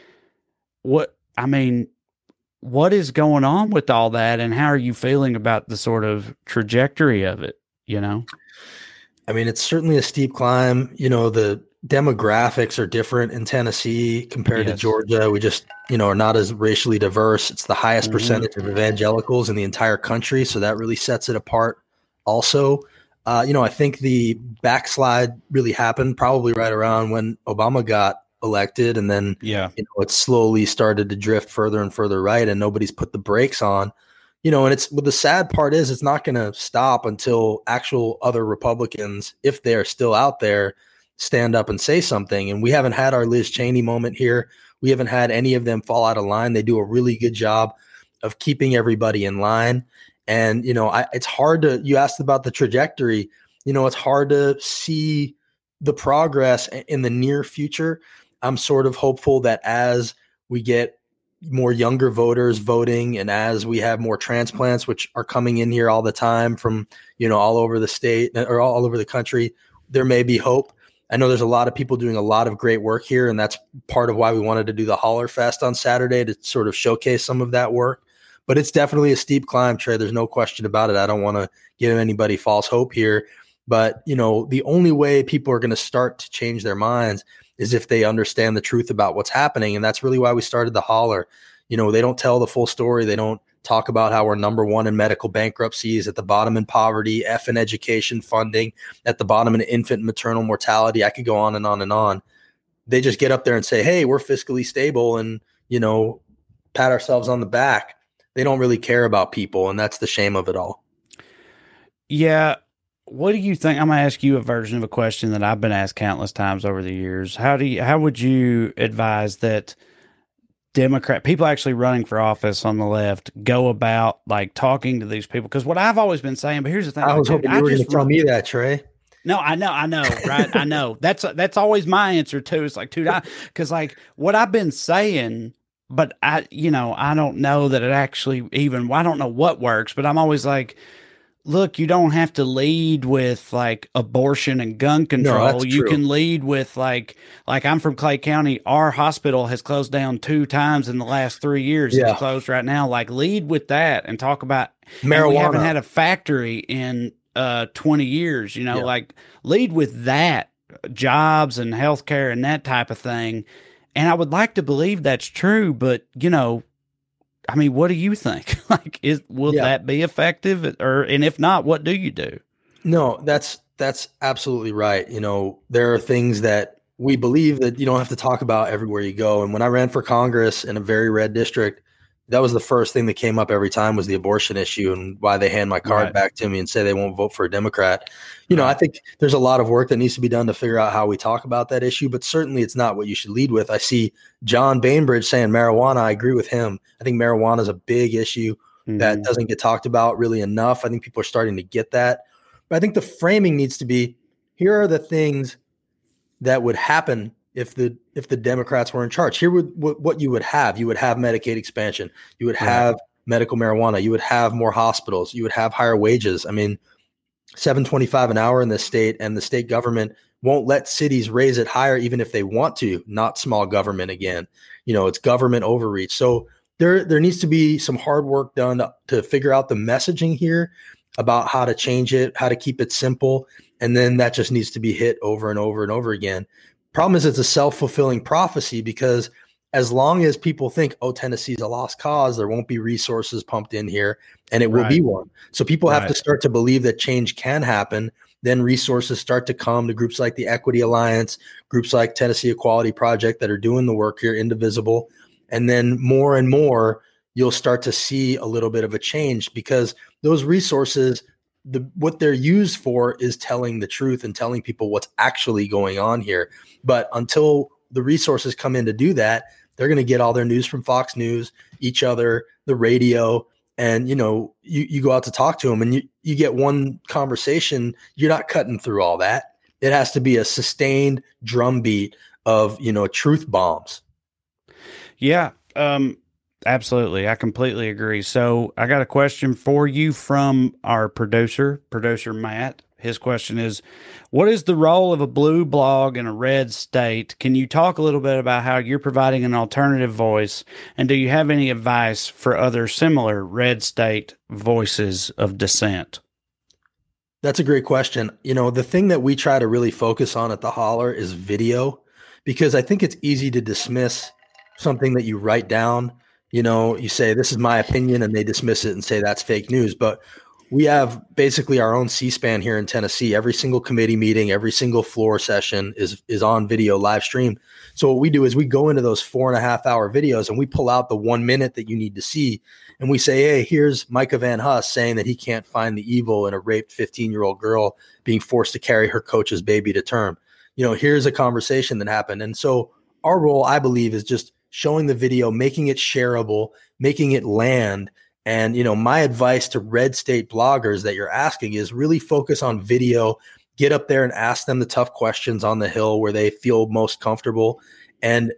A: what, I mean, what is going on with all that? And how are you feeling about the sort of trajectory of it? You know?
K: I mean, it's certainly a steep climb. You know, the demographics are different in Tennessee compared yes. to Georgia. We just, you know, are not as racially diverse. It's the highest mm-hmm. percentage of evangelicals in the entire country, so that really sets it apart. Also, uh, you know, I think the backslide really happened probably right around when Obama got elected, and then
A: yeah,
K: you know, it slowly started to drift further and further right, and nobody's put the brakes on. You know, and it's but the sad part is it's not going to stop until actual other Republicans, if they're still out there, stand up and say something. And we haven't had our Liz Cheney moment here. We haven't had any of them fall out of line. They do a really good job of keeping everybody in line. And, you know, I, it's hard to, you asked about the trajectory, you know, it's hard to see the progress in the near future. I'm sort of hopeful that as we get more younger voters voting and as we have more transplants which are coming in here all the time from you know all over the state uh, or all over the country there may be hope I know there's a lot of people doing a lot of great work here, and that's part of why we wanted to do the Holler Fest on Saturday to sort of showcase some of that work. But it's definitely a steep climb, Trae. There's no question about it. I don't want to give anybody false hope here. But, you know, the only way people are going to start to change their minds is if they understand the truth about what's happening. And that's really why we started the Holler. You know, they don't tell the full story. They don't talk about how we're number one in medical bankruptcies, at the bottom in poverty, F in education funding, at the bottom in infant and maternal mortality. I could go on and on and on. They just get up there and say, hey, we're fiscally stable and, you know, pat ourselves on the back. They don't really care about people. And that's the shame of it all.
A: Yeah. What do you think? I'm going to ask you a version of a question that I've been asked countless times over the years. How do you, how would you advise that? Democrat people actually running for office on the left go about like talking to these people? Because what I've always been saying, but here's the thing:
K: I was hoping you I were going to tell me that, Trae.
A: No, I know, I know, right? I know. That's that's always my answer too. It's like, dude, because like what I've been saying, but I, you know, I don't know that it actually even. I don't know what works, but I'm always like, look, you don't have to lead with like abortion and gun control. No, you true. can lead with like like I'm from Clay County. Our hospital has closed down two times in the last three years. Yeah. It's closed right now. Like lead with that and talk about marijuana. We haven't had a factory in uh 20 years. You know, yeah. like lead with that jobs and healthcare and that type of thing. And I would like to believe that's true, but you know, I mean, what do you think? like, is will yeah. that be effective, or and if not, what do you do?
K: No, that's that's absolutely right. You know, there are things that we believe that you don't have to talk about everywhere you go. And when I ran for Congress in a very red district, that was the first thing that came up every time was the abortion issue and why they hand my card right. back to me and say they won't vote for a Democrat. You know, I think there's a lot of work that needs to be done to figure out how we talk about that issue, but certainly it's not what you should lead with. I see John Bainbridge saying marijuana. I agree with him. I think marijuana is a big issue mm-hmm. that doesn't get talked about really enough. I think people are starting to get that. But I think the framing needs to be here are the things that would happen if the if the Democrats were in charge. Here would what, what you would have. You would have Medicaid expansion. You would have medical marijuana. You would have more hospitals. You would have higher wages. I mean, 725 an hour in this state and the state government won't let cities raise it higher even if they want to, not small government again. You know, it's government overreach. So there there needs to be some hard work done to, to figure out the messaging here about how to change it, how to keep it simple, and then that just needs to be hit over and over and over again. Problem is, it's a self fulfilling prophecy because as long as people think, oh, Tennessee's a lost cause, there won't be resources pumped in here, and it will right. be one. So people right. have to start to believe that change can happen. Then resources start to come to groups like the Equity Alliance, groups like Tennessee Equality Project that are doing the work here, Indivisible. And then more and more, you'll start to see a little bit of a change because those resources the what they're used for is telling the truth and telling people what's actually going on here. But until the resources come in to do that, they're going to get all their news from Fox News, each other, the radio, and you know, you you go out to talk to them and you you get one conversation, you're not cutting through all that. It has to be a sustained drumbeat of, you know, truth bombs.
A: Yeah. Um Absolutely. I completely agree. So I got a question for you from our producer, producer Matt. His question is What is the role of a blue blog in a red state? Can you talk a little bit about how you're providing an alternative voice? And do you have any advice for other similar red state voices of dissent?
K: That's a great question. You know, the thing that we try to really focus on at the holler is video because I think it's easy to dismiss something that you write down you know, you say this is my opinion and they dismiss it and say that's fake news. But we have basically our own C-SPAN here in Tennessee. Every single committee meeting, every single floor session is is on video live stream. So what we do is we go into those four and a half hour videos and we pull out the one minute that you need to see, and we say, "Hey, here's Micah Van Huss saying that he can't find the evil in a raped 15 year old girl being forced to carry her coach's baby to term." You know, here's a conversation that happened, and so our role, I believe, is just showing the video, making it shareable, making it land. And, you know, my advice to red state bloggers that you're asking is really focus on video, get up there and ask them the tough questions on the hill where they feel most comfortable. And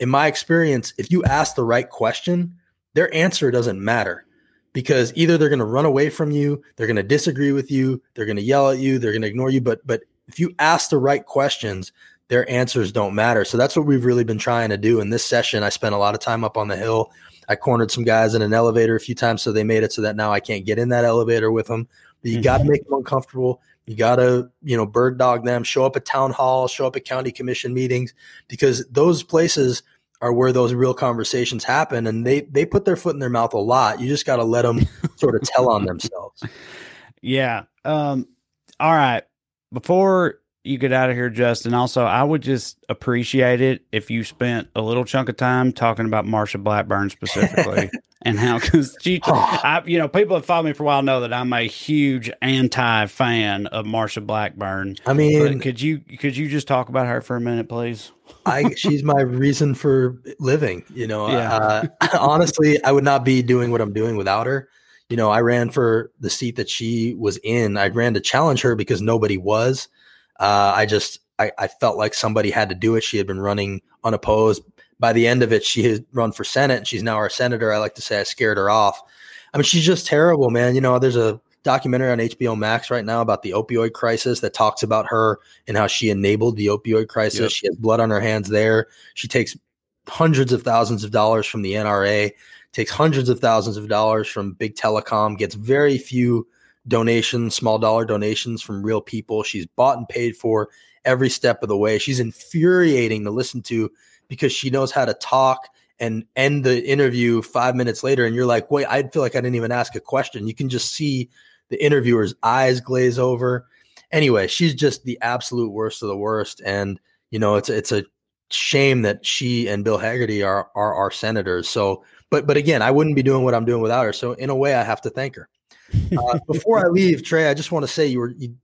K: in my experience, if you ask the right question, their answer doesn't matter because either they're going to run away from you, they're going to disagree with you, they're going to yell at you, they're going to ignore you. But but if you ask the right questions, their answers don't matter. So that's what we've really been trying to do. In this session, I spent a lot of time up on the hill. I cornered some guys in an elevator a few times so they made it so that now I can't get in that elevator with them. But you mm-hmm. got to make them uncomfortable. You got to, you know, bird dog them, show up at town hall, show up at county commission meetings because those places are where those real conversations happen and they they put their foot in their mouth a lot. You just got to let them sort of tell on themselves.
A: Yeah. Um all right. Before you get out of here, Justin. Also, I would just appreciate it if you spent a little chunk of time talking about Marsha Blackburn specifically and how, because she, I, you know, people that follow me for a while know that I'm a huge anti fan of Marsha Blackburn.
K: I mean,
A: but could you could you just talk about her for a minute, please?
K: I she's my reason for living. You know, yeah. uh, honestly, I would not be doing what I'm doing without her. You know, I ran for the seat that she was in. I ran to challenge her because nobody was uh, I just I, I felt like somebody had to do it. She had been running unopposed. By the end of it, she had run for Senate and she's now our senator. I like to say I scared her off. I mean, she's just terrible, man. You know, there's a documentary on HBO Max right now about the opioid crisis that talks about her and how she enabled the opioid crisis. Yep. She has blood on her hands there. She takes hundreds of thousands of dollars from the NRA, takes hundreds of thousands of dollars from big telecom, gets very few donations, small dollar donations from real people. She's bought and paid for every step of the way. She's infuriating to listen to because she knows how to talk and end the interview five minutes later. And you're like, wait, I feel like I didn't even ask a question. You can just see the interviewer's eyes glaze over. Anyway, she's just the absolute worst of the worst. And, you know, it's, it's a shame that she and Bill Hagerty are, are our senators. So, but, but again, I wouldn't be doing what I'm doing without her. So in a way, I have to thank her. Uh, before I leave, Trae, I just want to say you were, you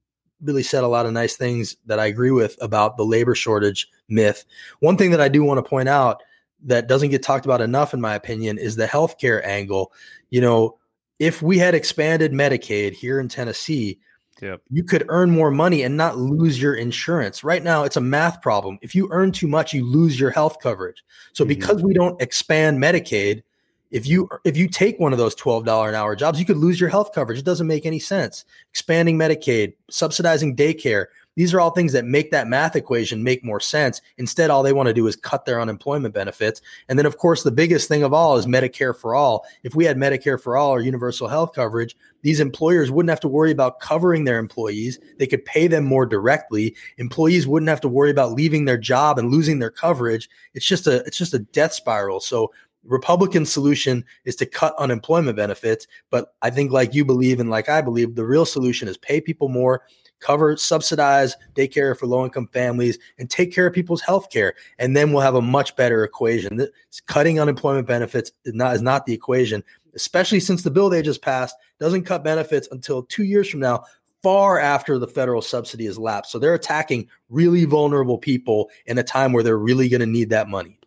K: really said a lot of nice things that I agree with about the labor shortage myth. One thing that I do want to point out that doesn't get talked about enough, in my opinion, is the healthcare angle. You know, if we had expanded Medicaid here in Tennessee,
A: yep.
K: you could earn more money and not lose your insurance. Right now, it's a math problem. If you earn too much, you lose your health coverage. So, mm-hmm. because we don't expand Medicaid, if you if you take one of those $12 an hour jobs, you could lose your health coverage. It doesn't make any sense. Expanding Medicaid, subsidizing daycare, these are all things that make that math equation make more sense. Instead, all they want to do is cut their unemployment benefits. And then, of course, the biggest thing of all is Medicare for all. If we had Medicare for all or universal health coverage, these employers wouldn't have to worry about covering their employees. They could pay them more directly. Employees wouldn't have to worry about leaving their job and losing their coverage. It's just a it's just a death spiral. So Republican solution is to cut unemployment benefits, but I think like you believe and like I believe, the real solution is pay people more, cover subsidize daycare for low income families, and take care of people's health care. And then we'll have a much better equation. Cutting unemployment benefits is not, is not the equation, especially since the bill they just passed doesn't cut benefits until two years from now, far after the federal subsidy has lapsed. So they're attacking really vulnerable people in a time where they're really going to need that money.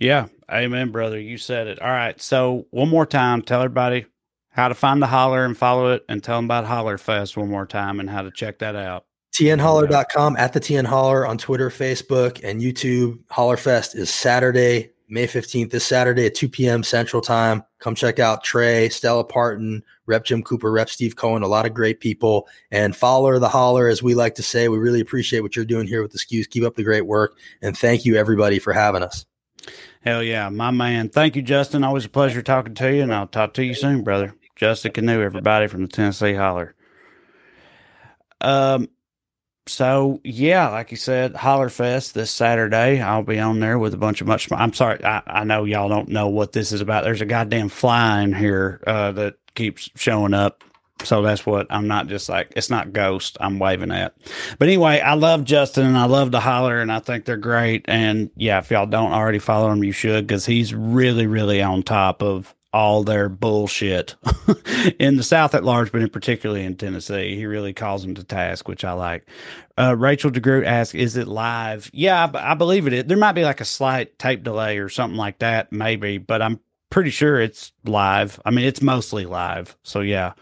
A: Yeah. Amen, brother. You said it. All right. So one more time, tell everybody how to find the holler and follow it and tell them about Holler Fest one more time and how to check that out.
K: TNHoller.com at the TN Holler on Twitter, Facebook, and YouTube. Holler Fest is Saturday, May 15th, this Saturday at 2 p.m. Central Time. Come check out Trae, Stella Parton, Rep Jim Cooper, Rep Steve Cohen, a lot of great people. And follow the holler, as we like to say. We really appreciate what you're doing here with the Skews. Keep up the great work. And thank you, everybody, for having us.
A: Hell yeah, my man. Thank you, Justin. Always a pleasure talking to you, and I'll talk to you soon, brother. Justin Kanew, everybody from the Tennessee Holler. Um, so yeah, like you said, Holler Fest this Saturday. I'll be on there with a bunch of much. I'm sorry, I, I know y'all don't know what this is about. There's a goddamn fly in here uh, that keeps showing up. So that's what I'm not just like it's not ghost I'm waving at. But anyway, I love Justin and I love the holler and I think they're great. And yeah, if y'all don't already follow him, you should because he's really, really on top of all their bullshit in the South at large, but in particularly in Tennessee. He really calls them to task, which I like. Uh, Rachel DeGroot asks, "Is it live?" Yeah, I, I believe it is. There might be like a slight tape delay or something like that, maybe, but I'm pretty sure it's live. I mean, it's mostly live, so yeah.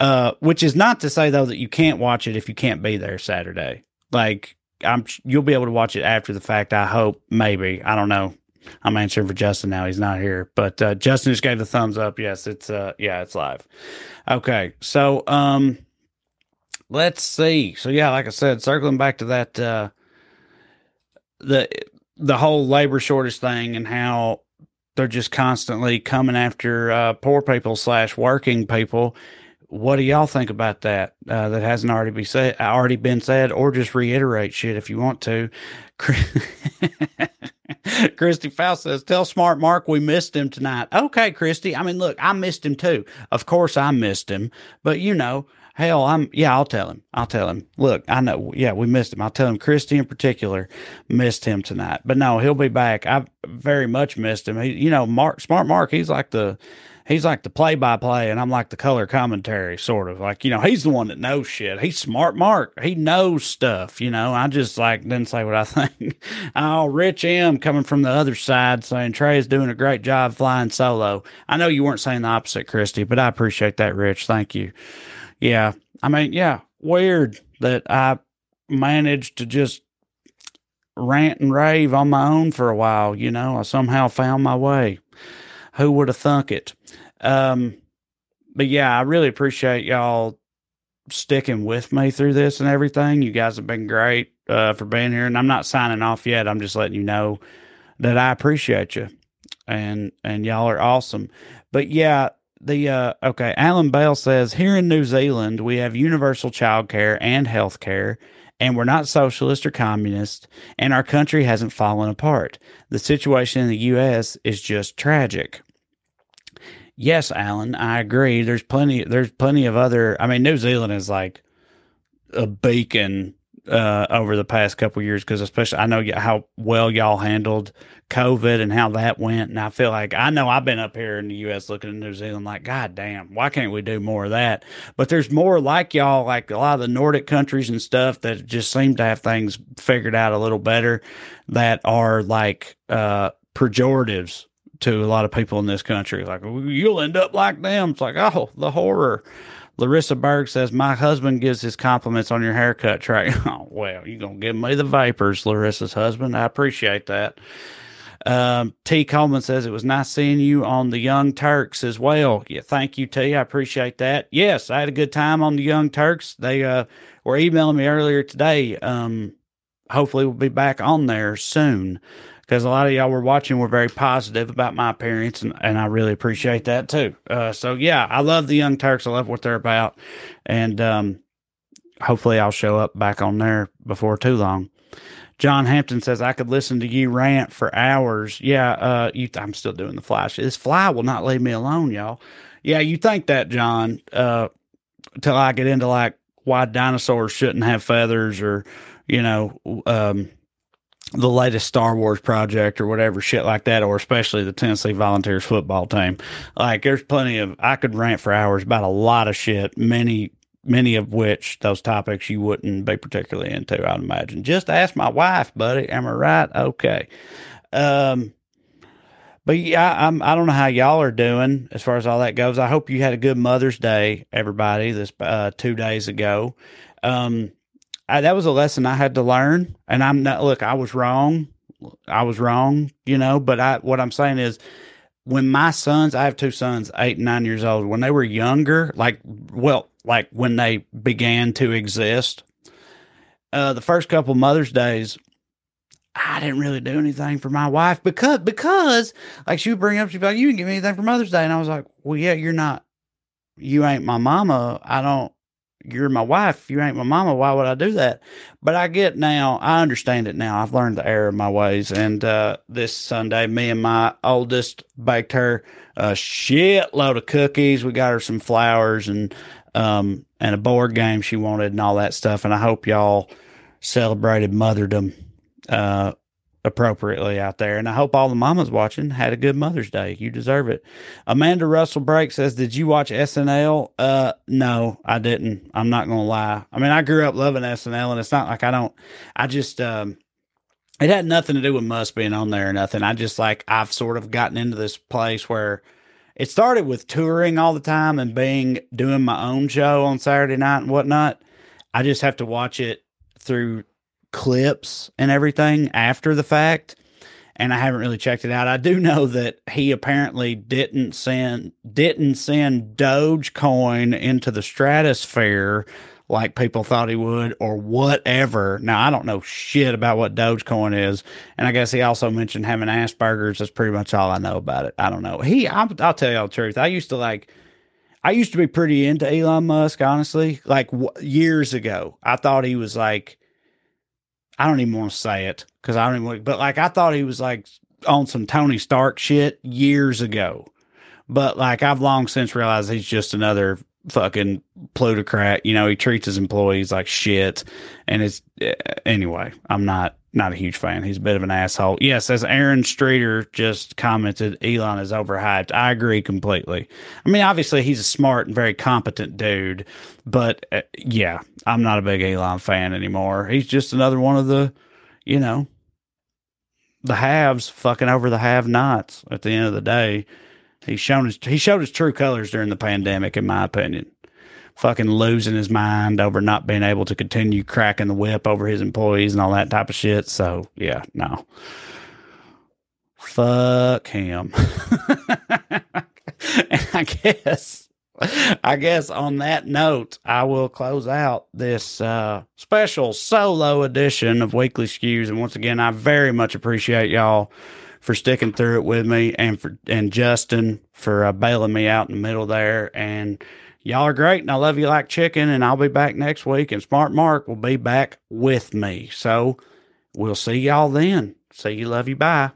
A: Uh, which is not to say though that you can't watch it if you can't be there Saturday. Like I'm, you'll be able to watch it after the fact. I hope, maybe. I don't know. I'm answering for Justin now. He's not here, but uh, Justin just gave the thumbs up. Yes, it's uh, yeah, it's live. Okay, so um, let's see. So yeah, like I said, circling back to that uh, the the whole labor shortage thing and how they're just constantly coming after uh, poor people slash working people. What do y'all think about that? Uh, that hasn't already be said, already been said, or just reiterate shit if you want to. Christy Faust says, Tell Smart Mark we missed him tonight. Okay, Christy. I mean, look, I missed him too. Of course I missed him. But you know, hell, I'm yeah, I'll tell him. I'll tell him. Look, I know, yeah, we missed him. I'll tell him Christy in particular missed him tonight. But no, he'll be back. I very much missed him. He, you know, Mark Smart Mark, he's like the he's like the play by play and I'm like the color commentary sort of like, you know, he's the one that knows shit. He's smart Mark. He knows stuff, you know. I just like didn't say what I think. oh, Rich M coming from the other side saying Trae is doing a great job flying solo. I know you weren't saying the opposite, Christy, but I appreciate that, Rich. Thank you. Yeah. I mean, yeah, weird that I managed to just rant and rave on my own for a while, you know. I somehow found my way. Who would have thunk it? Um, but yeah, I really appreciate y'all sticking with me through this and everything. You guys have been great uh, for being here, and I'm not signing off yet. I'm just letting you know that I appreciate you, and and y'all are awesome. But yeah, the uh, okay, Alan Bell says here in New Zealand we have universal child care and health care. And we're not socialist or communist, and our country hasn't fallen apart. The situation in the U.S. is just tragic yes, Alan, I agree. There's plenty. There's plenty of other. I mean, New Zealand is like a beacon uh, over the past couple years because especially I know how well y'all handled COVID and how that went, and I feel like I know I've been up here in the U.S. looking at New Zealand like, God damn, why can't we do more of that? But there's more like y'all, like a lot of the Nordic countries and stuff that just seem to have things figured out a little better that are like uh, pejoratives to a lot of people in this country. Like you'll end up like them. It's like, oh, the horror. Larissa Berg says, My husband gives his compliments on your haircut, Trae. Oh, well, you're going to give me the vapors, Larissa's husband. I appreciate that. Um, T. Coleman says, It was nice seeing you on the Young Turks as well. Yeah, thank you, T. I appreciate that. Yes, I had a good time on the Young Turks. They uh, were emailing me earlier today. Um, hopefully, we'll be back on there soon because a lot of y'all were watching were very positive about my appearance, and, and I really appreciate that too. Uh, so yeah, I love the Young Turks. I love what they're about, and um, hopefully I'll show up back on there before too long. John Hampton says I could listen to you rant for hours. Yeah, uh, you, I'm still doing the flash. This fly will not leave me alone, y'all. Yeah, you think that, John? Uh, till I get into like why dinosaurs shouldn't have feathers, or you know, um, the latest Star Wars project or whatever shit like that, or especially the Tennessee Volunteers football team. Like, there's plenty of I could rant for hours about a lot of shit. Many, many of which those topics you wouldn't be particularly into. I'd imagine. Just ask my wife, buddy. Am I right? Okay. Um, but yeah, I'm, I don't know how y'all are doing as far as all that goes. I hope you had a good Mother's Day, everybody. This uh, two days ago. Um, I, that was a lesson I had to learn. And I'm not, look, I was wrong. I was wrong, you know, but I, what I'm saying is when my sons, I have two sons, eight and nine years old, when they were younger, like, well, like when they began to exist, uh, the first couple Mother's Days, I didn't really do anything for my wife because, because like she would bring up, she'd be like, you didn't give me anything for Mother's Day. And I was like, well, yeah, you're not, you ain't my mama. I don't, you're my wife. You ain't my mama. Why would I do that? But I get now, I understand it now. I've learned the error of my ways. And uh, this Sunday, me and my oldest baked her a shitload of cookies. We got her some flowers and um, and a board game she wanted and all that stuff. And I hope y'all celebrated motherdom uh, appropriately out there. And I hope all the mamas watching had a good Mother's Day. You deserve it. Amanda Russell Break says, Did you watch SNL? Uh, no, I didn't. I'm not to lie. I mean, I grew up loving SNL, and it's not like I don't, I just, um, it had nothing to do with Musk being on there or nothing. I just like, I've sort of gotten into this place where it started with touring all the time and being, doing my own show on Saturday night and whatnot. I just have to watch it through clips and everything after the fact and I haven't really checked it out. I do know that he apparently didn't send didn't send Dogecoin into the stratosphere like people thought he would or whatever. Now I don't know shit about what Dogecoin is, and I guess he also mentioned having Asperger's. That's pretty much all I know about it. I don't know. He, I'll, I'll tell you all the truth. I used to like. I used to be pretty into Elon Musk, honestly. Like w- years ago, I thought he was like I don't even want to say it because I don't even. But like I thought he was like on some Tony Stark shit years ago, but like I've long since realized he's just another fucking plutocrat. You know, he treats his employees like shit, and it's eh, anyway. I'm not not a huge fan. He's a bit of an asshole. Yes, as Aaron Streeter just commented, Elon is overhyped. I agree completely. I mean, obviously he's a smart and very competent dude, but uh, yeah, I'm not a big Elon fan anymore. He's just another one of the, you know, the haves fucking over the have-nots. At the end of the day, he's shown his he showed his true colors during the pandemic, in my opinion fucking losing his mind over not being able to continue cracking the whip over his employees and all that type of shit. So yeah, no. Fuck him. and I guess I guess on that note, I will close out this uh, special solo edition of Weekly Skews. And once again, I very much appreciate y'all for sticking through it with me, and for and Justin for uh, bailing me out in the middle there, and Y'all are great, and I love you like chicken. And I'll be back next week, and Smart Mark will be back with me. So we'll see y'all then. See you. Love you. Bye.